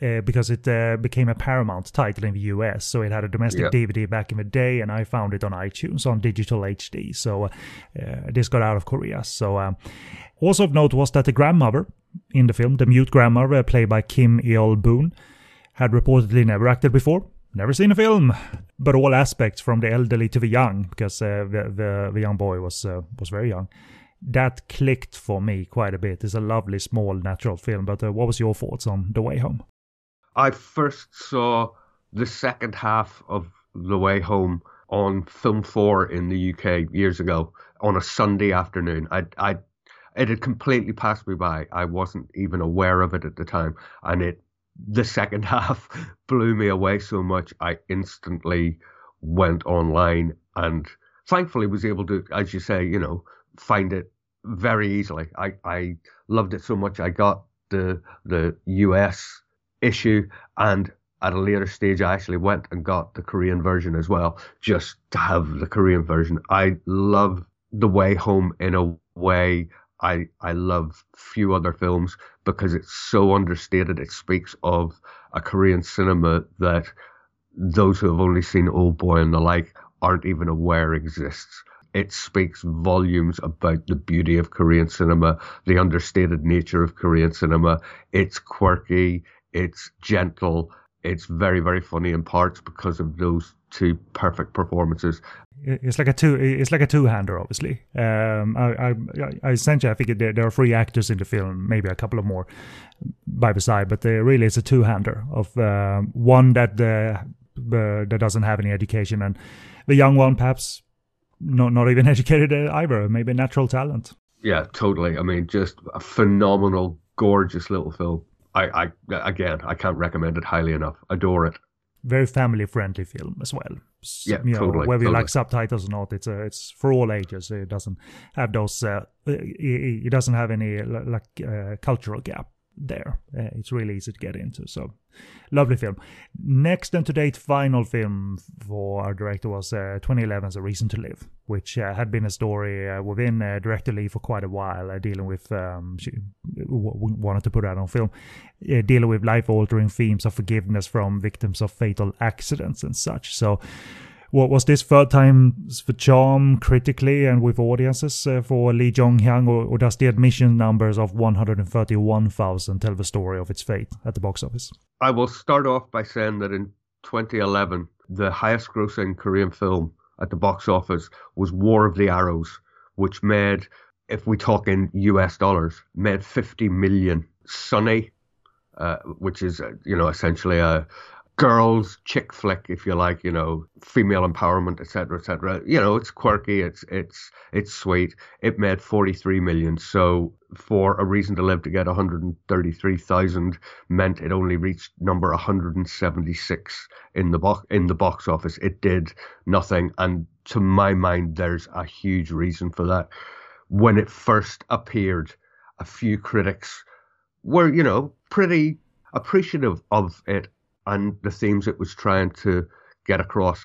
A: uh, because it uh, became a Paramount title in the US, so it had a domestic
B: Yeah.
A: DVD back in the day, and I found it on iTunes on digital HD. So uh, this got out of Korea. So um, also of note was that the grandmother in the film, the mute grandmother uh, played by Kim Eol Boon, had reportedly never acted before. Never seen a film, but all aspects from the elderly to the young, because uh, the, the the young boy was uh, was very young. That clicked for me quite a bit. It's a lovely, small, natural film. But uh, what was your thoughts on The Way Home?
B: i first saw the second half of the way home on film 4 in the uk years ago on a sunday afternoon i i it had completely passed me by i wasn't even aware of it at the time and it the second half blew me away so much I instantly went online and thankfully was able to, as you say, you know, find it very easily. I, I loved it so much I got the the US issue and at a later stage I actually went and got the Korean version as well, just to have the Korean version. I love the way home in a way I I love few other films because it's so understated. It speaks of a Korean cinema that those who have only seen Old Boy and the like aren't even aware exists. It speaks volumes about the beauty of Korean cinema, the understated nature of Korean cinema. It's quirky, it's gentle, it's very, very funny in parts because of those two perfect performances.
A: It's like a two. It's like a two-hander, obviously. Um, I, I, I essentially, I think there, there are three actors in the film, maybe a couple of more by the side, but there really is a two-hander of um, one that uh, that doesn't have any education, and the young one perhaps not not even educated either, maybe natural talent.
B: Yeah, totally. I mean, just a phenomenal, gorgeous little film. I, I again, I can't recommend it highly enough. Adore it.
A: Very family friendly film as well.
B: Yeah, you know, totally.
A: Whether
B: totally.
A: you like subtitles or not, it's uh, it's for all ages. It doesn't have those. Uh, it, it doesn't have any like uh, cultural gap there. Uh, it's really easy to get into. So, lovely film. Next and to date final film for our director was uh, 2011's A Reason to Live, which uh, had been a story uh, within uh, Director Lee for quite a while, uh, dealing with, um, she w- wanted to put out on film, dealing with life altering themes of forgiveness from victims of fatal accidents and such. So, what was this third time for charm critically and with audiences uh, for Lee Jong Hyang, or, or, does the admission numbers of 131,000 tell the story of its fate at the box office?
B: I will start off by saying that in 2011, the highest grossing Korean film at the box office was War of the Arrows, which made, if we talk in US dollars, made 50 million. Sunny, uh, which is, uh, you know, essentially a, girls chick flick if you like you know female empowerment etc etc you know it's quirky it's it's it's sweet. It made 43 million. So for a reason to live to get 133,000 meant it only reached number 176 in the box in the box office. It did nothing. And to my mind there's a huge reason for that. When it first appeared a few critics were you know pretty appreciative of it and the themes it was trying to get across.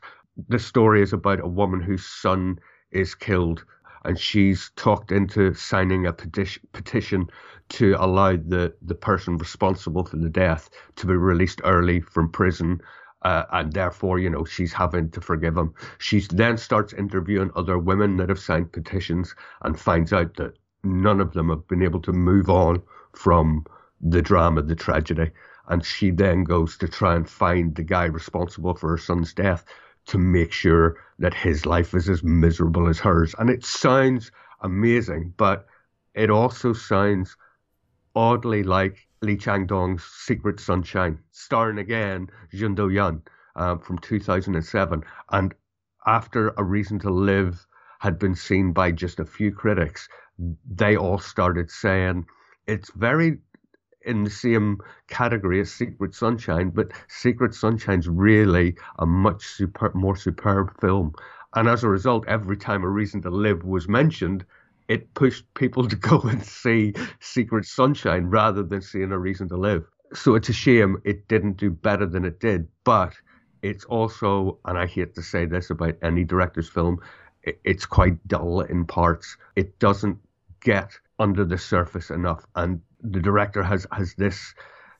B: The story is about a woman whose son is killed, and she's talked into signing a petition, petition to allow the, the person responsible for the death to be released early from prison. Uh, and therefore, you know, she's having to forgive him. She then starts interviewing other women that have signed petitions and finds out that none of them have been able to move on from the drama, the tragedy and she then goes to try and find the guy responsible for her son's death to make sure that his life is as miserable as hers. And it sounds amazing, but it also sounds oddly like Lee Chang Dong's Secret Sunshine, starring again Jun Do Yeon um, from 2007. And after A Reason to Live had been seen by just a few critics, they all started saying it's very in the same category as Secret Sunshine, but Secret Sunshine's really a much super, more superb film. And as a result, every time A Reason to Live was mentioned, it pushed people to go and see Secret Sunshine rather than seeing A Reason to Live. So it's a shame it didn't do better than it did. But it's also, and I hate to say this about any director's film, it's quite dull in parts. It doesn't get under the surface enough. And the director has has this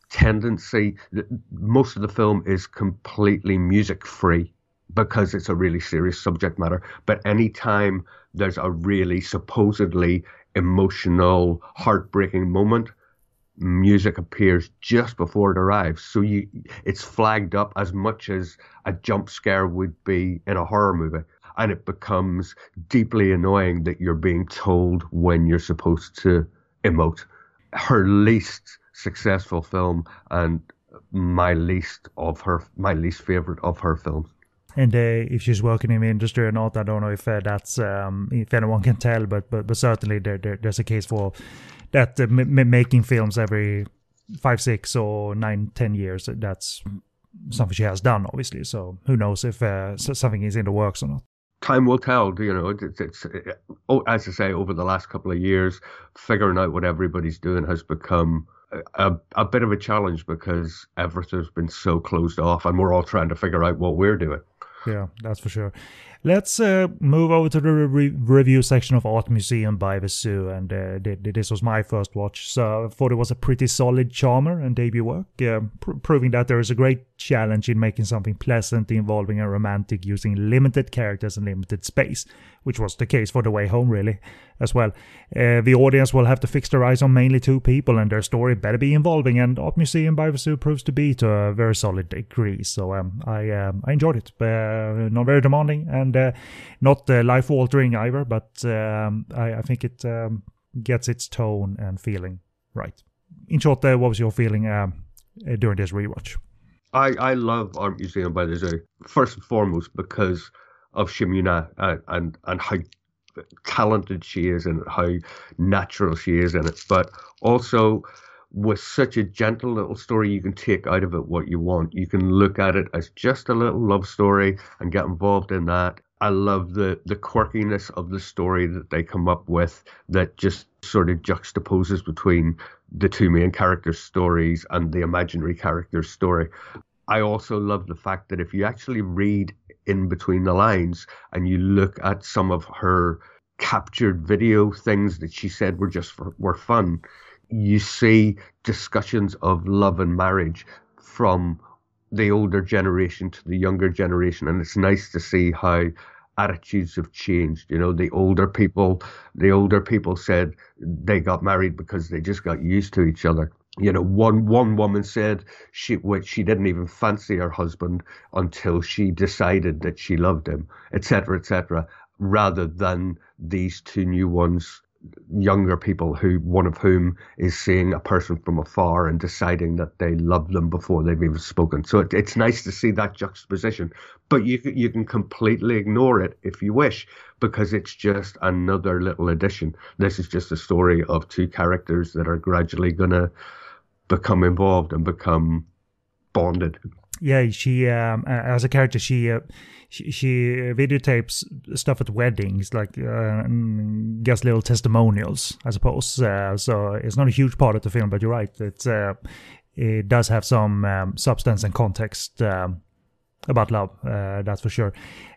B: tendency. Most of the film is completely music free because it's a really serious subject matter. But anytime there's a really supposedly emotional, heartbreaking moment, music appears just before it arrives. So you, it's flagged up as much as a jump scare would be in a horror movie. And it becomes deeply annoying that you're being told when you're supposed to emote her least successful film and my least of her my least favorite of her films
A: and uh, if she's working in the industry or not, I don't know if uh, that's um, if anyone can tell, but but, but certainly there, there there's a case for that uh, m- making films every five, six, or nine, ten years. That's something she has done, obviously. So who knows if uh, something is in the works or not
B: time will tell. You know, it's, it's uh, oh, as I say, over the last couple of years, figuring out what everybody's doing has become a, a bit of a challenge because everything's been so closed off, and we're all trying to figure out what we're doing.
A: Yeah, that's for sure. Let's uh, move over to the re- review section of Art Museum by Zoo, and uh, this was my first watch, so I thought it was a pretty solid charmer and debut work, uh, pr- proving that there is a great challenge in making something pleasant, involving and romantic, using limited characters and limited space, which was the case for The Way Home, really, as well. Uh, the audience will have to fix their eyes on mainly two people, and their story better be involving, and Art Museum by Zoo proves to be to a very solid degree. So um, I um, I enjoyed it, uh, not very demanding and uh, not uh, life altering either, but um, I, I, think it um, gets its tone and feeling right. In short, uh, what was your feeling um, uh, during this rewatch?
B: I, I love Art Museum by the Zoo first and foremost because of Shim Eun-ha and, and and how talented she is and how natural she is in it, but also with such a gentle little story, you can take out of it what you want. You can look at it as just a little love story and get involved in that. I love the the quirkiness of the story that they come up with that just sort of juxtaposes between the two main characters' stories and the imaginary character's story. I also love the fact that if you actually read in between the lines and you look at some of her captured video things that she said were just for, were fun, you see discussions of love and marriage from the older generation to the younger generation, and it's nice to see how attitudes have changed. You know, the older people, the older people said they got married because they just got used to each other. You know, one one woman said she which she didn't even fancy her husband until she decided that she loved him, etc., etc. Rather than these two new ones younger people who one of whom is seeing a person from afar and deciding that they love them before they've even spoken. So it, it's nice to see that juxtaposition, but you you can completely ignore it if you wish because it's just another little addition. This is just a story of two characters that are gradually gonna become involved and become bonded.
A: Yeah, she um, as a character she. Uh she, videotapes stuff at weddings, like uh, gets little testimonials, I suppose. Uh, so it's not a huge part of the film, but you're right. It's uh, it does have some um, substance and context um, about love, uh, that's for sure.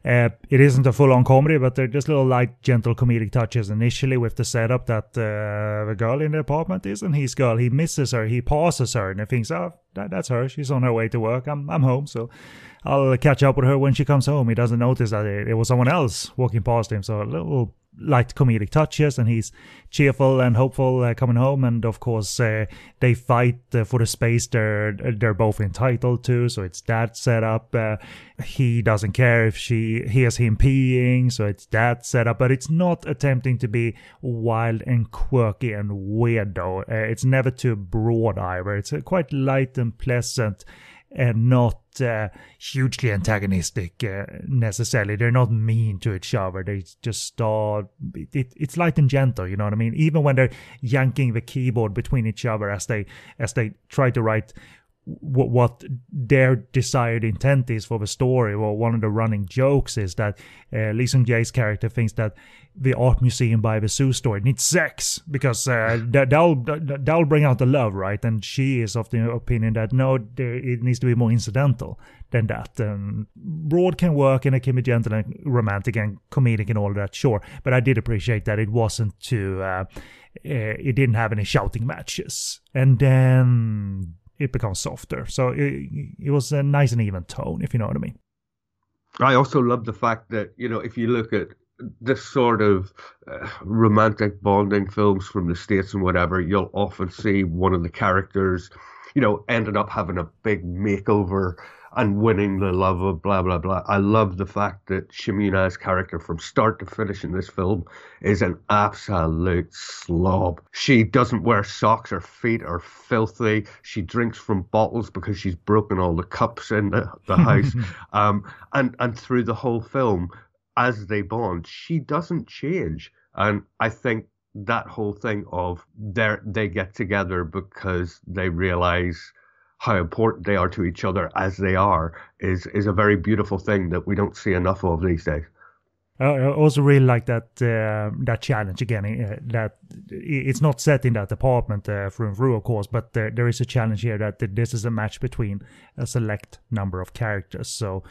A: Uh, it isn't a full on comedy, but there are just little light, gentle comedic touches initially with the setup that uh, the girl in the apartment isn't his girl. He misses her, he passes her, and he thinks, oh, that, that's her. She's on her way to work. I'm, I'm home, so I'll catch up with her when she comes home. He doesn't notice that it, it was someone else walking past him, so a little light comedic touches and he's cheerful and hopeful uh, coming home. And of course uh, they fight uh, for the space they're they're both entitled to. So it's that setup uh, he doesn't care if she hears him peeing. So it's that setup but it's not attempting to be wild and quirky and weird though it's never too broad either it's uh, quite light and pleasant and not uh, hugely antagonistic uh, necessarily. They're not mean to each other. They just start. It, it, it's light and gentle. You know what I mean? Even when they're yanking the keyboard between each other as they as they try to write what, what their desired intent is for the story. Well, one of the running jokes is that uh, Lee Sung Jae's character thinks that the art museum by the zoo store needs sex because uh, that, will that'll bring out the love, right? And she is of the opinion that no, there, it needs to be more incidental than that. And broad can work and it can be gentle and romantic and comedic and all that, sure. But I did appreciate that it wasn't too. Uh, uh it didn't have any shouting matches, and then it becomes softer. So it, it was a nice and even tone, if you know what I mean.
B: I also love the fact that you know if you look at this sort of uh, romantic bonding films from the states and whatever, you'll often see one of the characters, you know, ended up having a big makeover and winning the love of blah blah blah. I love the fact that Shim character from start to finish in this film is an absolute slob. She doesn't wear socks, her feet are filthy. She drinks from bottles because she's broken all the cups in the, the house. um, and and through the whole film, as they bond, she doesn't change. And I think that whole thing of they they get together because they realize how important they are to each other as they are is is a very beautiful thing that we don't see enough of these days.
A: I also really like that uh, that challenge again. Uh, that it's not set in that apartment uh, through and through, of course, but there, there is a challenge here that this is a match between a select number of characters. So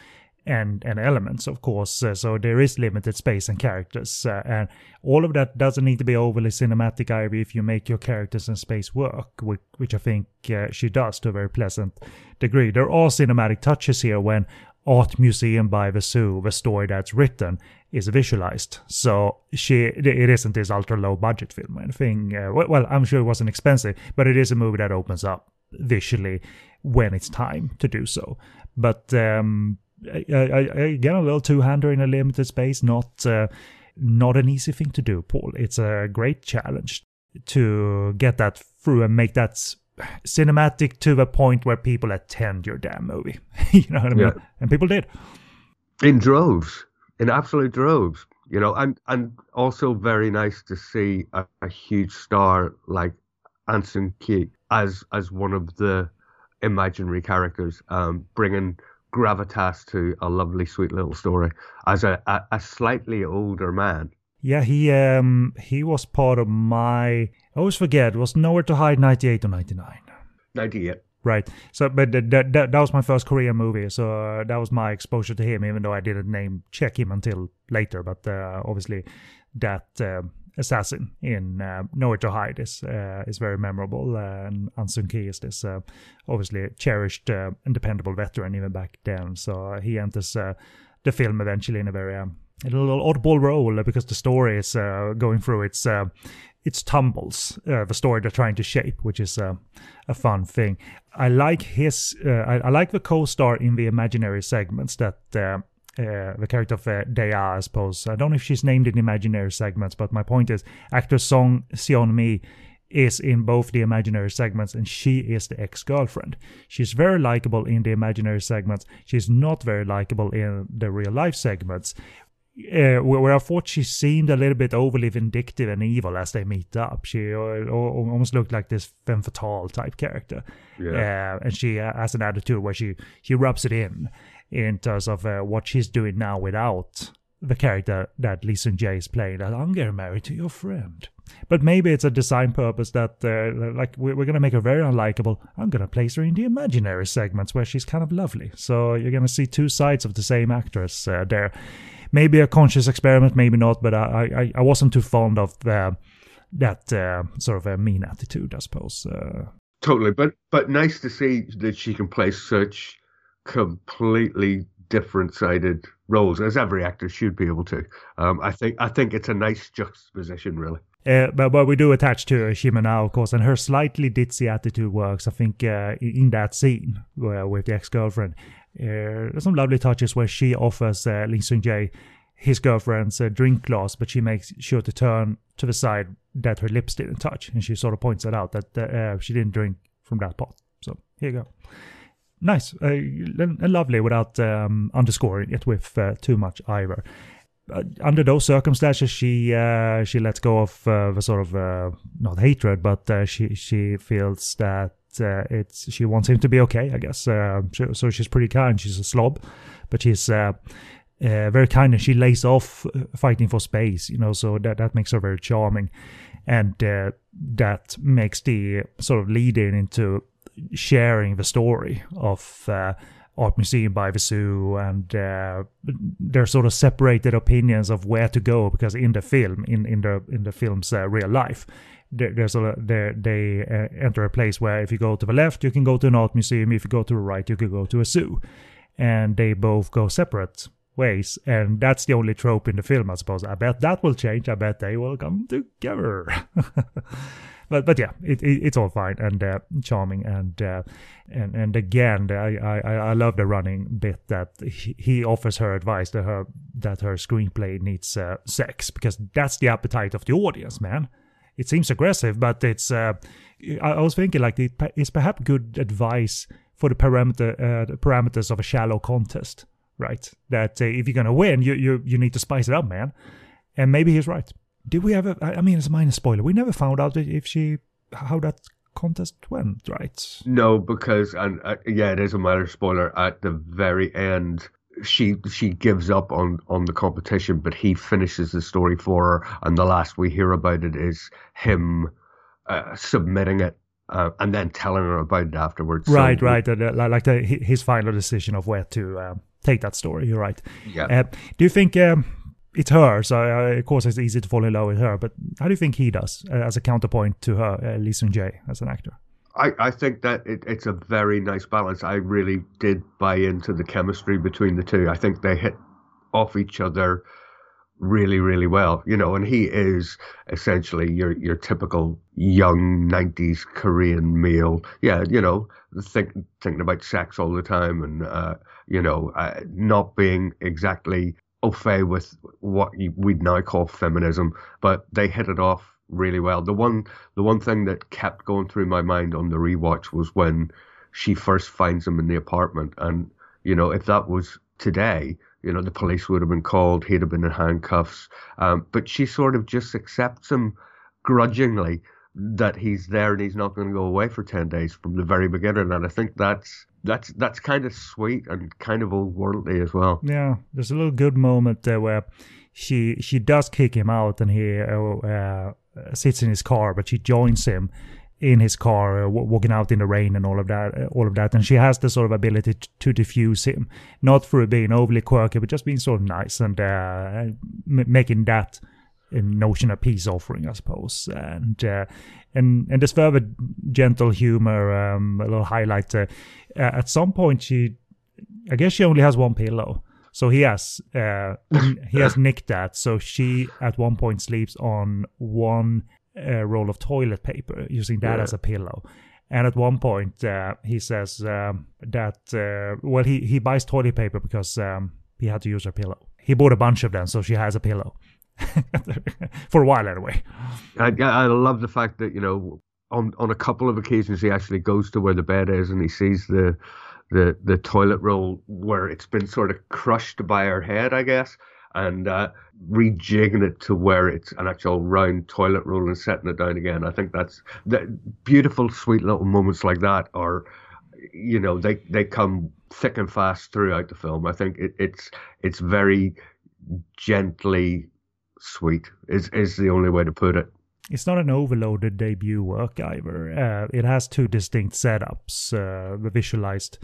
A: and and elements, of course. Uh, so there is limited space and characters, uh, and all of that doesn't need to be overly cinematic either if you make your characters and space work, which, which I think uh, she does to a very pleasant degree. There are cinematic touches here when Art Museum by Zoo, the story that's written, is visualized. So she, it isn't this ultra low budget film or anything. Uh, well, I'm sure it wasn't expensive, but it is a movie that opens up visually when it's time to do so. But um, again, a little two-hander in a limited space, not uh, not an easy thing to do, Paul. It's a great challenge to get that through and make that cinematic to the point where people attend your damn movie. you know what I mean? Yeah. And people did.
B: In droves, in absolute droves. You know, and and also very nice to see a, a huge star like Ahn Sung-ki as as one of the imaginary characters, um, bringing gravitas to a lovely, sweet little story as a, a, a slightly older man.
A: Yeah, he um he was part of my I always forget was nowhere to hide ninety eight or ninety nine.
B: Ninety eight.
A: Right. So, but that, that, that was my first Korean movie. So uh, that was my exposure to him, even though I didn't name check him until later. But uh, obviously, that uh, assassin in uh, Nowhere to Hide is uh, is very memorable. Uh, and An Sung Ki is this uh, obviously cherished uh, and dependable veteran even back then. So uh, he enters the film eventually in a very um, a little oddball role because the story is going through its its tumbles. the story they're trying to shape, which is a fun thing. I like his. I, I, like the co-star in the imaginary segments that uh, the character of uh, Dea, I suppose. I don't know if she's named in imaginary segments, but my point is, actor Song Seon Mi is in both the imaginary segments, and she is the ex-girlfriend. She's very likable in the imaginary segments. She's not very likable in the real life segments. Uh, where I thought she seemed a little bit overly vindictive and evil as they meet up. She uh, almost looked like this femme fatale type character, yeah. Uh, and she has an attitude where she she rubs it in in terms of uh, what she's doing now without the character that Sung Jae is playing. That I'm getting married to your friend. But maybe it's a design purpose that, uh, like, we're, going to make her very unlikable. I'm going to place her in the imaginary segments where she's kind of lovely. So you're going to see two sides of the same actress uh, there. Maybe a conscious experiment, maybe not, but I, I, I wasn't too fond of the, that uh, sort of a mean attitude, I suppose. Uh.
B: totally, but but nice to see that she can play such completely different sided roles, as every actor should be able to. Um, I think I think it's a nice juxtaposition, really.
A: Uh, but, but we do attach to Shima now, of course, and her slightly ditzy attitude works. I think uh, in that scene uh, with the ex-girlfriend, uh, there's some lovely touches where she offers uh, Lee Sung Jae his girlfriend's uh, drink glass, but she makes sure to turn to the side that her lips didn't touch, and she sort of points that out that uh, she didn't drink from that pot. So here you go nice uh, and lovely without um, underscoring it with uh, too much either. Uh, under those circumstances, she uh, she lets go of uh, the sort of uh, not hatred, but she she feels that it's she wants him to be okay. I guess so, so. She's pretty kind. She's a slob, but she's uh, very kind, and she lays off fighting for space. You know, so that that makes her very charming, and that makes the sort of lead in into sharing the story of uh, Art Museum by the Zoo and uh, their sort of separated opinions of where to go because in the film, in, in the in the film's uh, real life, there, there's a there, they uh, enter a place where if you go to the left, you can go to an art museum. If you go to the right, you can go to a zoo, and they both go separate ways. And that's the only trope in the film, I suppose. I bet that will change. I bet they will come together. but but yeah, it, it, it's all fine and uh, charming and uh, and and again, I, I I love the running bit that he, he offers her advice that her that her screenplay needs uh, sex because that's the appetite of the audience, man. It seems aggressive, but it's. Uh, I, I was thinking like it, it's perhaps good advice for the parameter uh, the parameters of a shallow contest, right? That uh, if you're gonna win, you you you need to spice it up, man. And maybe he's right did we ever? I mean, it's a minor spoiler. We never found out if she how that contest went, right?
B: No, because and uh, yeah, it is a minor spoiler. At the very end, she she gives up on on the competition, but he finishes the story for her, and the last we hear about it is him uh, submitting it uh, and then telling her about it afterwards.
A: Right, so, right. Uh, like the, his final decision of where to um, take that story. You're right.
B: Yeah.
A: Uh, do you think um, it's her? So uh, of course it's easy to fall in love with her, but how do you think he does uh, as a counterpoint to her, uh, Lee Sung Jae, as an actor?
B: I, I think that it, it's a very nice balance. I really did buy into the chemistry between the two. I think they hit off each other really, really well. You know, and he is essentially your your typical young '90s Korean male. Yeah, you know, think, thinking about sex all the time, and uh, you know, uh, not being exactly au fait with what we'd now call feminism, but they hit it off really well. The one the one thing that kept going through my mind on the rewatch was when she first finds him in the apartment, and you know, if that was today, you know, the police would have been called, he'd have been in handcuffs. Um, but she sort of just accepts him grudgingly that he's there and he's not going to go away for 10 days from the very beginning. And I think that's that's that's kind of sweet and kind of old worldly as well.
A: Yeah, there's a little good moment there where she she does kick him out and he uh, uh, sits in his car, but she joins him in his car, uh, walking out in the rain and all of that, uh, all of that. And she has the sort of ability to, to diffuse him, not through being overly quirky, but just being sort of nice and uh, making that notion of peace offering, I suppose. And uh, and and this further gentle humor, um, a little highlight. Uh, at some point, she, I guess, she only has one pillow. So he has uh, he has nicked that. So she at one point sleeps on one uh, roll of toilet paper, using that yeah. as a pillow. And at one point, uh, he says um, that uh, well, he he buys toilet paper because um, he had to use her pillow. He bought a bunch of them, so she has a pillow for a while anyway.
B: I, I love the fact that you know on on a couple of occasions he actually goes to where the bed is and he sees the the the toilet roll where it's been sort of crushed by her head, I guess, and uh, rejigging it to where it's an actual round toilet roll and setting it down again. I think that's the beautiful, sweet little moments like that are, you know, they they come thick and fast throughout the film. I think it, it's it's very gently sweet is is the only way to put it.
A: It's not an overloaded debut work either. Uh, it has two distinct setups, uh, the visualized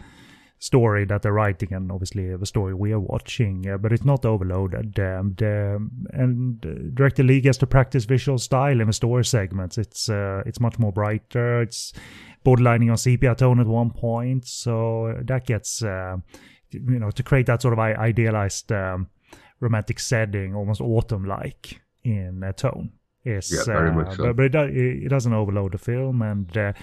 A: story that they're writing and obviously the story we are watching, uh, but it's not overloaded. Um, the, and uh, Director Lee gets to practice visual style in the story segments. It's uh, it's much more brighter. It's borderlining on sepia tone at one point, so that gets uh, you know to create that sort of idealized um, romantic setting, almost autumn-like in tone is
B: yeah, very uh, much so.
A: but, but it, does, it, doesn't overload the film and uh,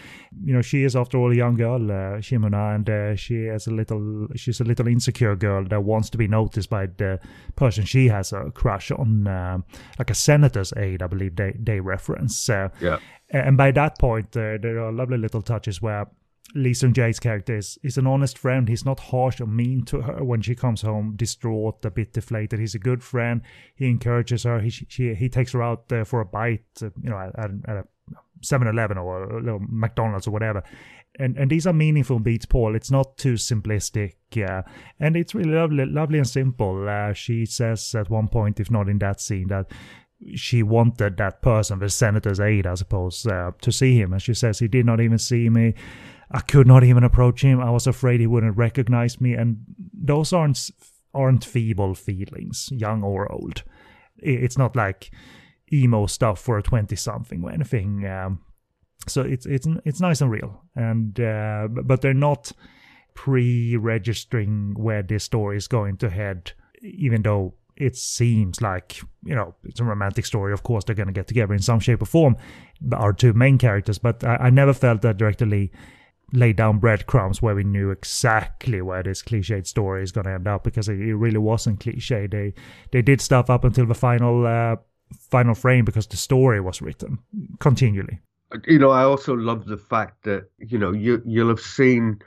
A: you know she is after all a young girl uh, Shim Eun-ha and uh, she is a little she's a little insecure girl that wants to be noticed by the person she has a crush on uh, like a senator's aide I believe they they reference
B: uh, yeah
A: and by that point uh, there are lovely little touches where Lee Sung Jae's character is, is an honest friend. He's not harsh or mean to her when she comes home distraught, a bit deflated. He's a good friend. He encourages her. He she, he takes her out uh, for a bite, uh, you know, at, at a 7-Eleven or a little McDonald's or whatever. And and these are meaningful beats, Paul. It's not too simplistic, uh, and it's really lovely, lovely and simple. Uh, she says at one point, if not in that scene, that she wanted that person, the senator's aide, I suppose, uh, to see him. And she says he did not even see me. I could not even approach him. I was afraid he wouldn't recognize me, and those aren't aren't feeble feelings, young or old. It's not like emo stuff for a twenty something or anything. Um, so it's it's it's nice and real, and uh, but they're not pre-registering where this story is going to head, even though it seems like you know it's a romantic story. Of course, they're going to get together in some shape or form. Our two main characters, but I, I never felt that Director Lee lay down breadcrumbs where we knew exactly where this cliched story is going to end up because it, it, really wasn't cliche. They they did stuff up until the final uh, final frame because the story was written continually.
B: You know, I also love the fact that you know you you'll have seen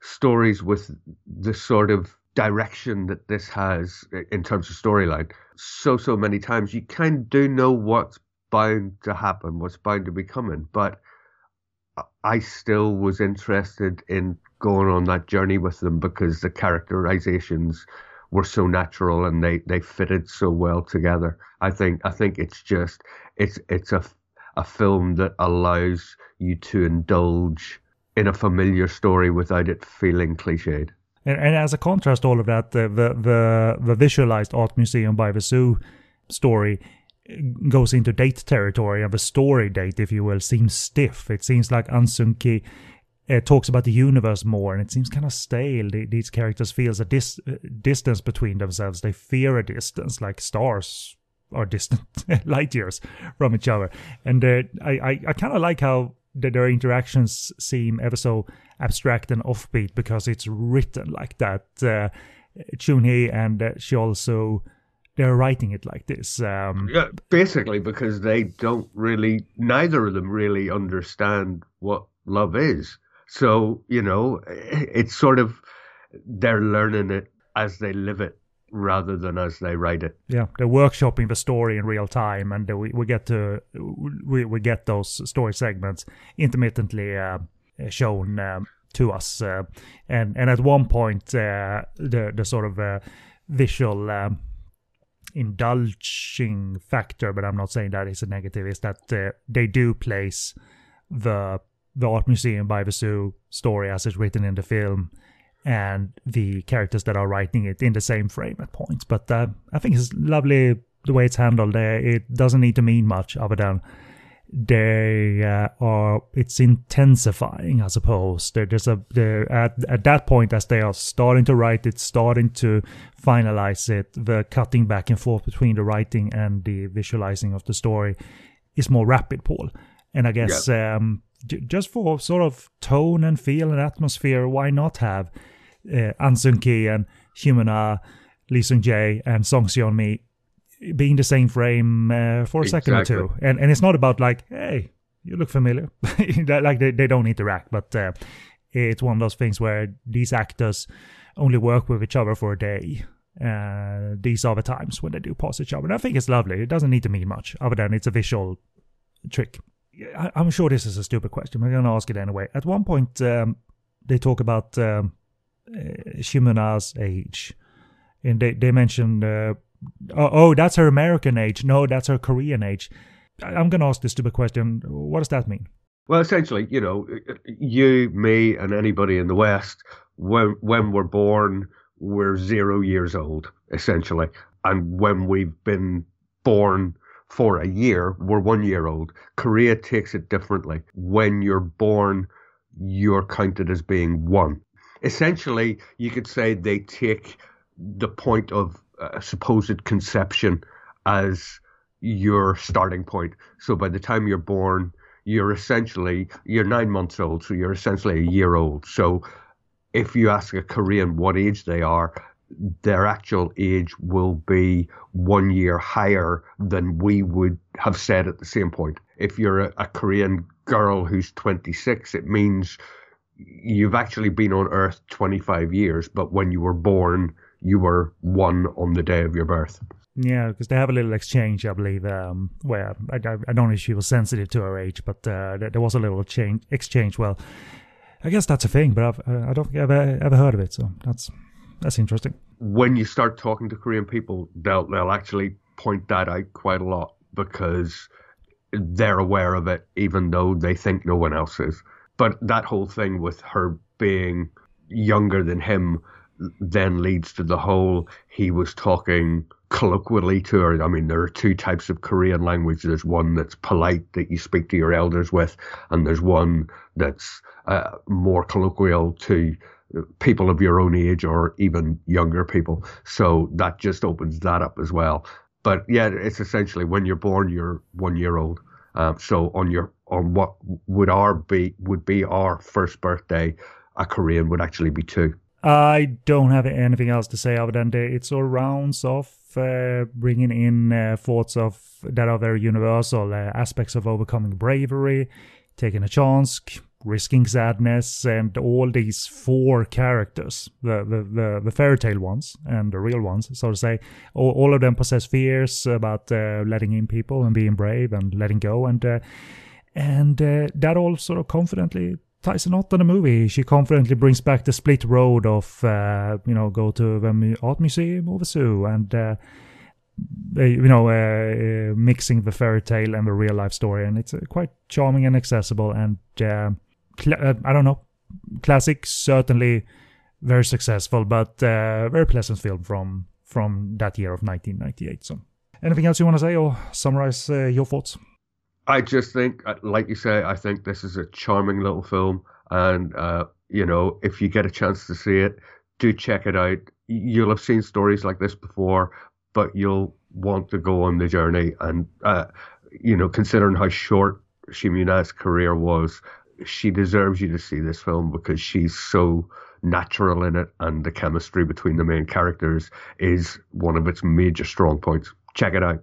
B: stories with the sort of direction that this has in terms of storyline so so many times. You kind of do know what's bound to happen, what's bound to be coming, but I still was interested in going on that journey with them because the characterizations were so natural and they, they fitted so well together. I think I think it's just it's it's a a film that allows you to indulge in a familiar story without it feeling cliched.
A: And, and as a contrast, all of that, the the the, the visualized art museum by the zoo story goes into date territory, of a story date, if you will, seems stiff. It seems like Ahn Sung-ki uh, talks about the universe more, and it seems kind of stale. The, these characters feels a dis- uh, distance between themselves. They fear a distance, like stars are distant light years from each other. And uh, I, I, I kind of like how the, their interactions seem ever so abstract and offbeat because it's written like that. Uh, and uh, she also they're writing it like this. Um,
B: yeah, basically because they don't really, neither of them really understand what love is. So you know, it's sort of they're learning it as they live it rather than as they write it.
A: Yeah, they're workshopping the story in real time, and we, we get to we, we get those story segments intermittently uh, shown um, to us, uh, and and at one point uh, the the sort of uh, visual. Um, indulging factor but i'm not saying that is a negative is that uh, they do place the the art museum by the zoo story as it's written in the film and the characters that are writing it in the same frame at points. But uh, I think it's lovely the way it's handled. there. it doesn't need to mean much other than they uh, are. It's intensifying, I suppose. There, there's a there at at that point as they are starting to write it, starting to finalize it. The cutting back and forth between the writing and the visualizing of the story is more rapid, Paul. And I guess yeah. um, j- just for sort of tone and feel and atmosphere, why not have uh, Ahn Sung-ki and Hyo Lee Sung-jae, and Song Seon-mi being the same frame uh, for a exactly. second or two. And and it's not about like, hey, you look familiar. like they, they don't interact, but uh, it's one of those things where these actors only work with each other for a day. Uh, these are the times when they do pass each other. And I think it's lovely. It doesn't need to mean much other than it's a visual trick. I, am sure this is a stupid question, but I'm going to ask it anyway. At one point, um, they talk about um, uh, age, and they they mentioned, uh, oh, oh, that's her American age. No, that's her Korean age. I'm going to ask this stupid question. What does that mean?
B: Well, essentially, you know, you, me, and anybody in the West, when when we're born, we're zero years old, essentially, and when we've been born for a year, we're one year old. Korea takes it differently. When you're born, you're counted as being one essentially, you could say they take the point of uh, supposed conception as your starting point. So by the time you're born, you're essentially you're nine months old, so you're essentially a year old. So if you ask a Korean what age they are, their actual age will be one year higher than we would have said at the same point. If you're a, a Korean girl who's 26, it means you've actually been on Earth 25 years, but when you were born, you were one on the day of your birth.
A: Yeah, because they have a little exchange, I believe, um, where I, I, I, don't know if she was sensitive to her age, but uh, there was a little change, exchange. Well, I guess that's a thing, but I've, uh, I don't think I've ever, ever heard of it, so that's that's interesting.
B: When you start talking to Korean people, they'll they'll actually point that out quite a lot because they're aware of it, even though they think no one else is. But that whole thing with her being younger than him then leads to the whole he was talking colloquially to her. I mean, there are two types of Korean language. There's one that's polite that you speak to your elders with, and there's one that's uh, more colloquial to people of your own age or even younger people. So that just opens that up as well. But yeah, it's essentially when you're born, you're one year old. Um, so on your on what would our be would be our first birthday, a Korean would actually be two.
A: I don't have anything else to say other than that it's all rounds of uh, bringing in uh, thoughts of that are very universal uh, aspects of overcoming bravery, taking a chance, risking sadness, and all these four characters, the, the, the, the, fairy tale ones and the real ones, so to say, all, all of them possess fears about uh, letting in people and being brave and letting go. And uh, and uh, that all sort of confidently a knot in the movie. She confidently brings back the split road of, uh, you know, go to the art museum or the zoo and, uh, you know, uh, mixing the fairy tale and the real life story. And it's uh, quite charming and accessible and, uh, cl- uh, I don't know, classic, certainly very successful, but uh, very pleasant film from from that year of 1998. So, anything else you want to say or summarize uh, your thoughts?
B: I just think, uh, like you say, I think this is a charming little film, and uh, you know, if you get a chance to see it, do check it out. You'll have seen stories like this before, but you'll want to go on the journey. And uh, you know, considering how short Shim Eun-ha's career was, she deserves you to see this film because she's so natural in it, and the chemistry between the main characters is one of its major strong points. Check it out.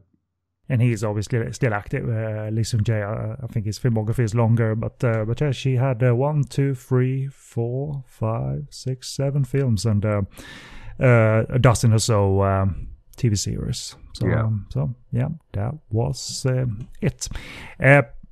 A: And he's obviously still active. Uh, Lee Sung Jae, uh, I think his filmography is longer, but uh, but yeah, she had uh, one, two, three, four, five, six, seven films, and uh, uh, a dozen or so um, TV series. So yeah, um, so yeah, that was um, it.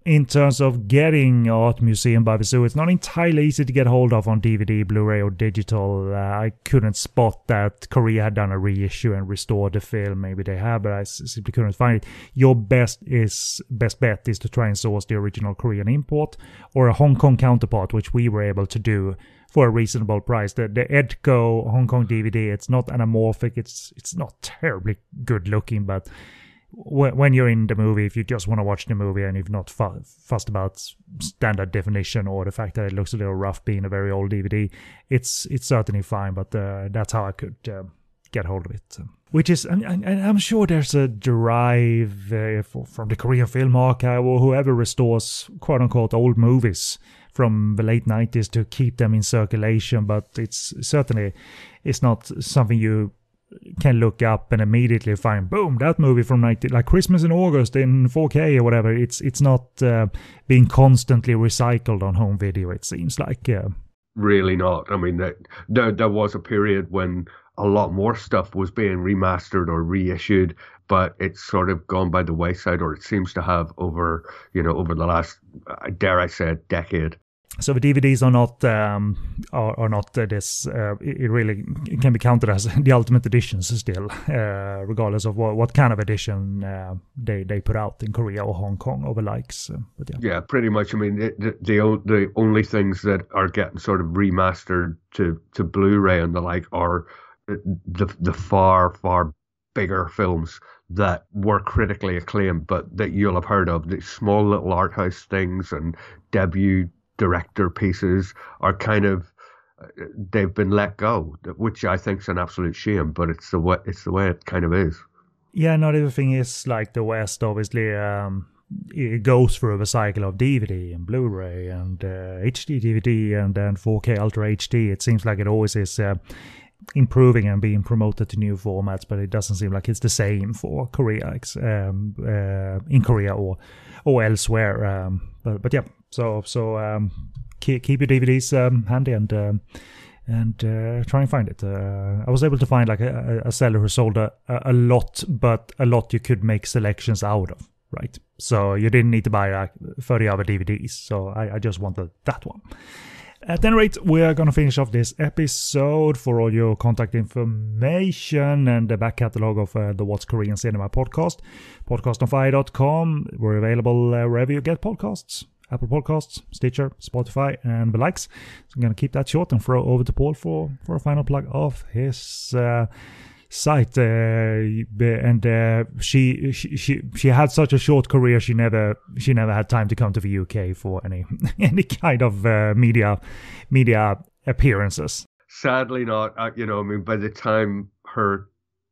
A: In terms of getting Art Museum by the Zoo, it's not entirely easy to get hold of on DVD, Blu-ray, or digital. Uh, I couldn't spot that Korea had done a reissue and restored the film. Maybe they have, but I simply couldn't find it. Your best is best bet is to try and source the original Korean import or a Hong Kong counterpart, which we were able to do for a reasonable price. The the Edko Hong Kong DVD, it's not anamorphic. It's it's not terribly good looking, but when you're in the movie, if you just want to watch the movie and you're not fussed about standard definition or the fact that it looks a little rough being a very old DVD, it's it's certainly fine. But uh, that's how I could uh, get hold of it. Which is, and, I'm sure there's a drive uh, from the Korean Film Archive or whoever restores quote unquote old movies from the late 90s to keep them in circulation. But it's certainly it's not something you can look up and immediately find boom that movie from 90 like christmas in august in 4k or whatever. It's it's not uh, being constantly recycled on home video it seems like uh,
B: really not. I mean there, there there was a period when a lot more stuff was being remastered or reissued but it's sort of gone by the wayside or it seems to have over you know over the last dare i say decade
A: so the DVDs are not um, are, are not uh, this. Uh, it really it can be counted as the ultimate editions still, uh, regardless of what, what kind of edition uh, they they put out in Korea or Hong Kong or the likes. Uh,
B: but yeah. yeah, pretty much. I mean, the, the the only things that are getting sort of remastered to to Blu-ray and the like are the the far far bigger films that were critically acclaimed, but that you'll have heard of. The small little art house things and debut director pieces are kind of they've been let go, which I think is an absolute shame. But it's the way it's the way it kind of is.
A: Yeah, not everything is like the West. Obviously, um, it goes through a cycle of DVD and Blu-ray and uh, HD DVD and then 4K Ultra HD. It seems like it always is. Uh, improving and being promoted to new formats, but it doesn't seem like it's the same for Korea um, uh, in Korea or or elsewhere. Um, but but yeah, so so um, keep keep your DVDs um, handy and. Um, and uh, try and find it. Uh, I was able to find like a, a seller who sold a, a lot, but a lot you could make selections out of, right? So you didn't need to buy like 30 other DVDs. So I, I just wanted that one. At any rate, we are going to finish off this episode for all your contact information and the back catalog of uh, the What's Korean Cinema podcast. Podcastonfire.com. We're available uh, wherever you get podcasts. Apple Podcasts, Stitcher, Spotify, and the likes. So I'm going to keep that short and throw over to Paul for, for a final plug of his uh, site. Uh, and uh, she, she she she had such a short career. She never she never had time to come to the UK for any any kind of uh, media media appearances.
B: Sadly, not. You know, I mean, by the time her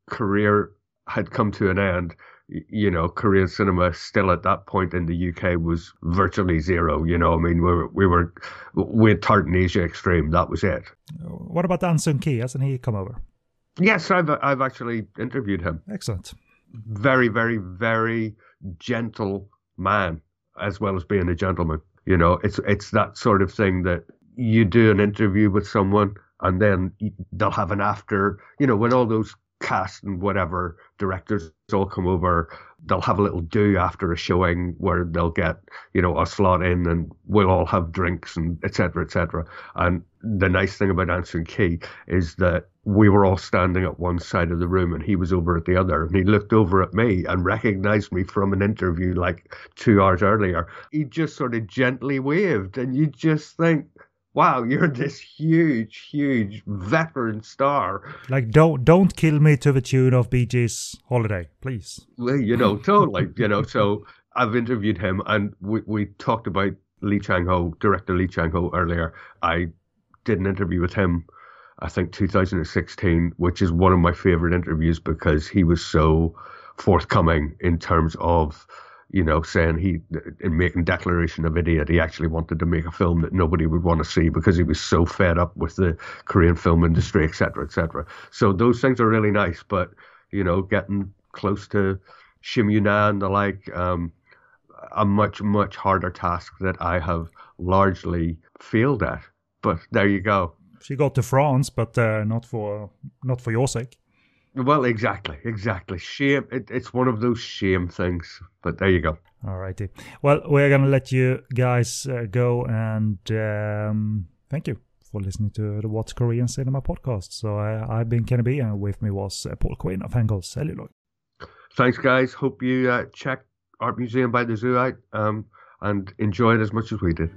B: career had come to an end, you know, Korean cinema still at that point in the UK was virtually zero. You know, I mean, we were we were with Tartan Asia Extreme. That was it.
A: What about Ahn Sung-ki? Hasn't he come over?
B: Yes, I've I've actually interviewed him.
A: Excellent.
B: Very, very, very gentle man, as well as being a gentleman. You know, it's it's that sort of thing that you do an interview with someone and then they'll have an after. You know, when all those cast and whatever directors all come over. They'll have a little do after a showing where they'll get, you know, a slot in and we'll all have drinks and etc. etc. And the nice thing about Ahn Sung-ki is that we were all standing at one side of the room and he was over at the other. And he looked over at me and recognized me from an interview like two hours earlier. He just sort of gently waved and you just think, wow, you're this huge, huge veteran star.
A: Like, don't don't kill me to the tune of Bee Gees Holiday, please.
B: Well, you know, totally. you know, so I've interviewed him, and we we talked about Lee Chang Ho, director Lee Chang Ho earlier. I did an interview with him. I think 2016, which is one of my favorite interviews because he was so forthcoming in terms of you know, saying he, in making Declaration of Idiot, he actually wanted to make a film that nobody would want to see because he was so fed up with the Korean film industry, et cetera, et cetera. So those things are really nice, but, you know, getting close to Shim and the like, um, a much, much harder task that I have largely failed at. But there you go.
A: She got to France, but uh, not for not for your sake.
B: Well, exactly, exactly. Shame. It, it's one of those shame things. But there you go.
A: All righty. Well, we're gonna let you guys uh, go, and um, thank you for listening to the What's Korean Cinema podcast. So uh, I've been Kenny B, and with me was uh, Paul Quinn of Hangul Celluloid.
B: Thanks, guys. Hope you uh, check Art Museum by the Zoo out um, and enjoy it as much as we did.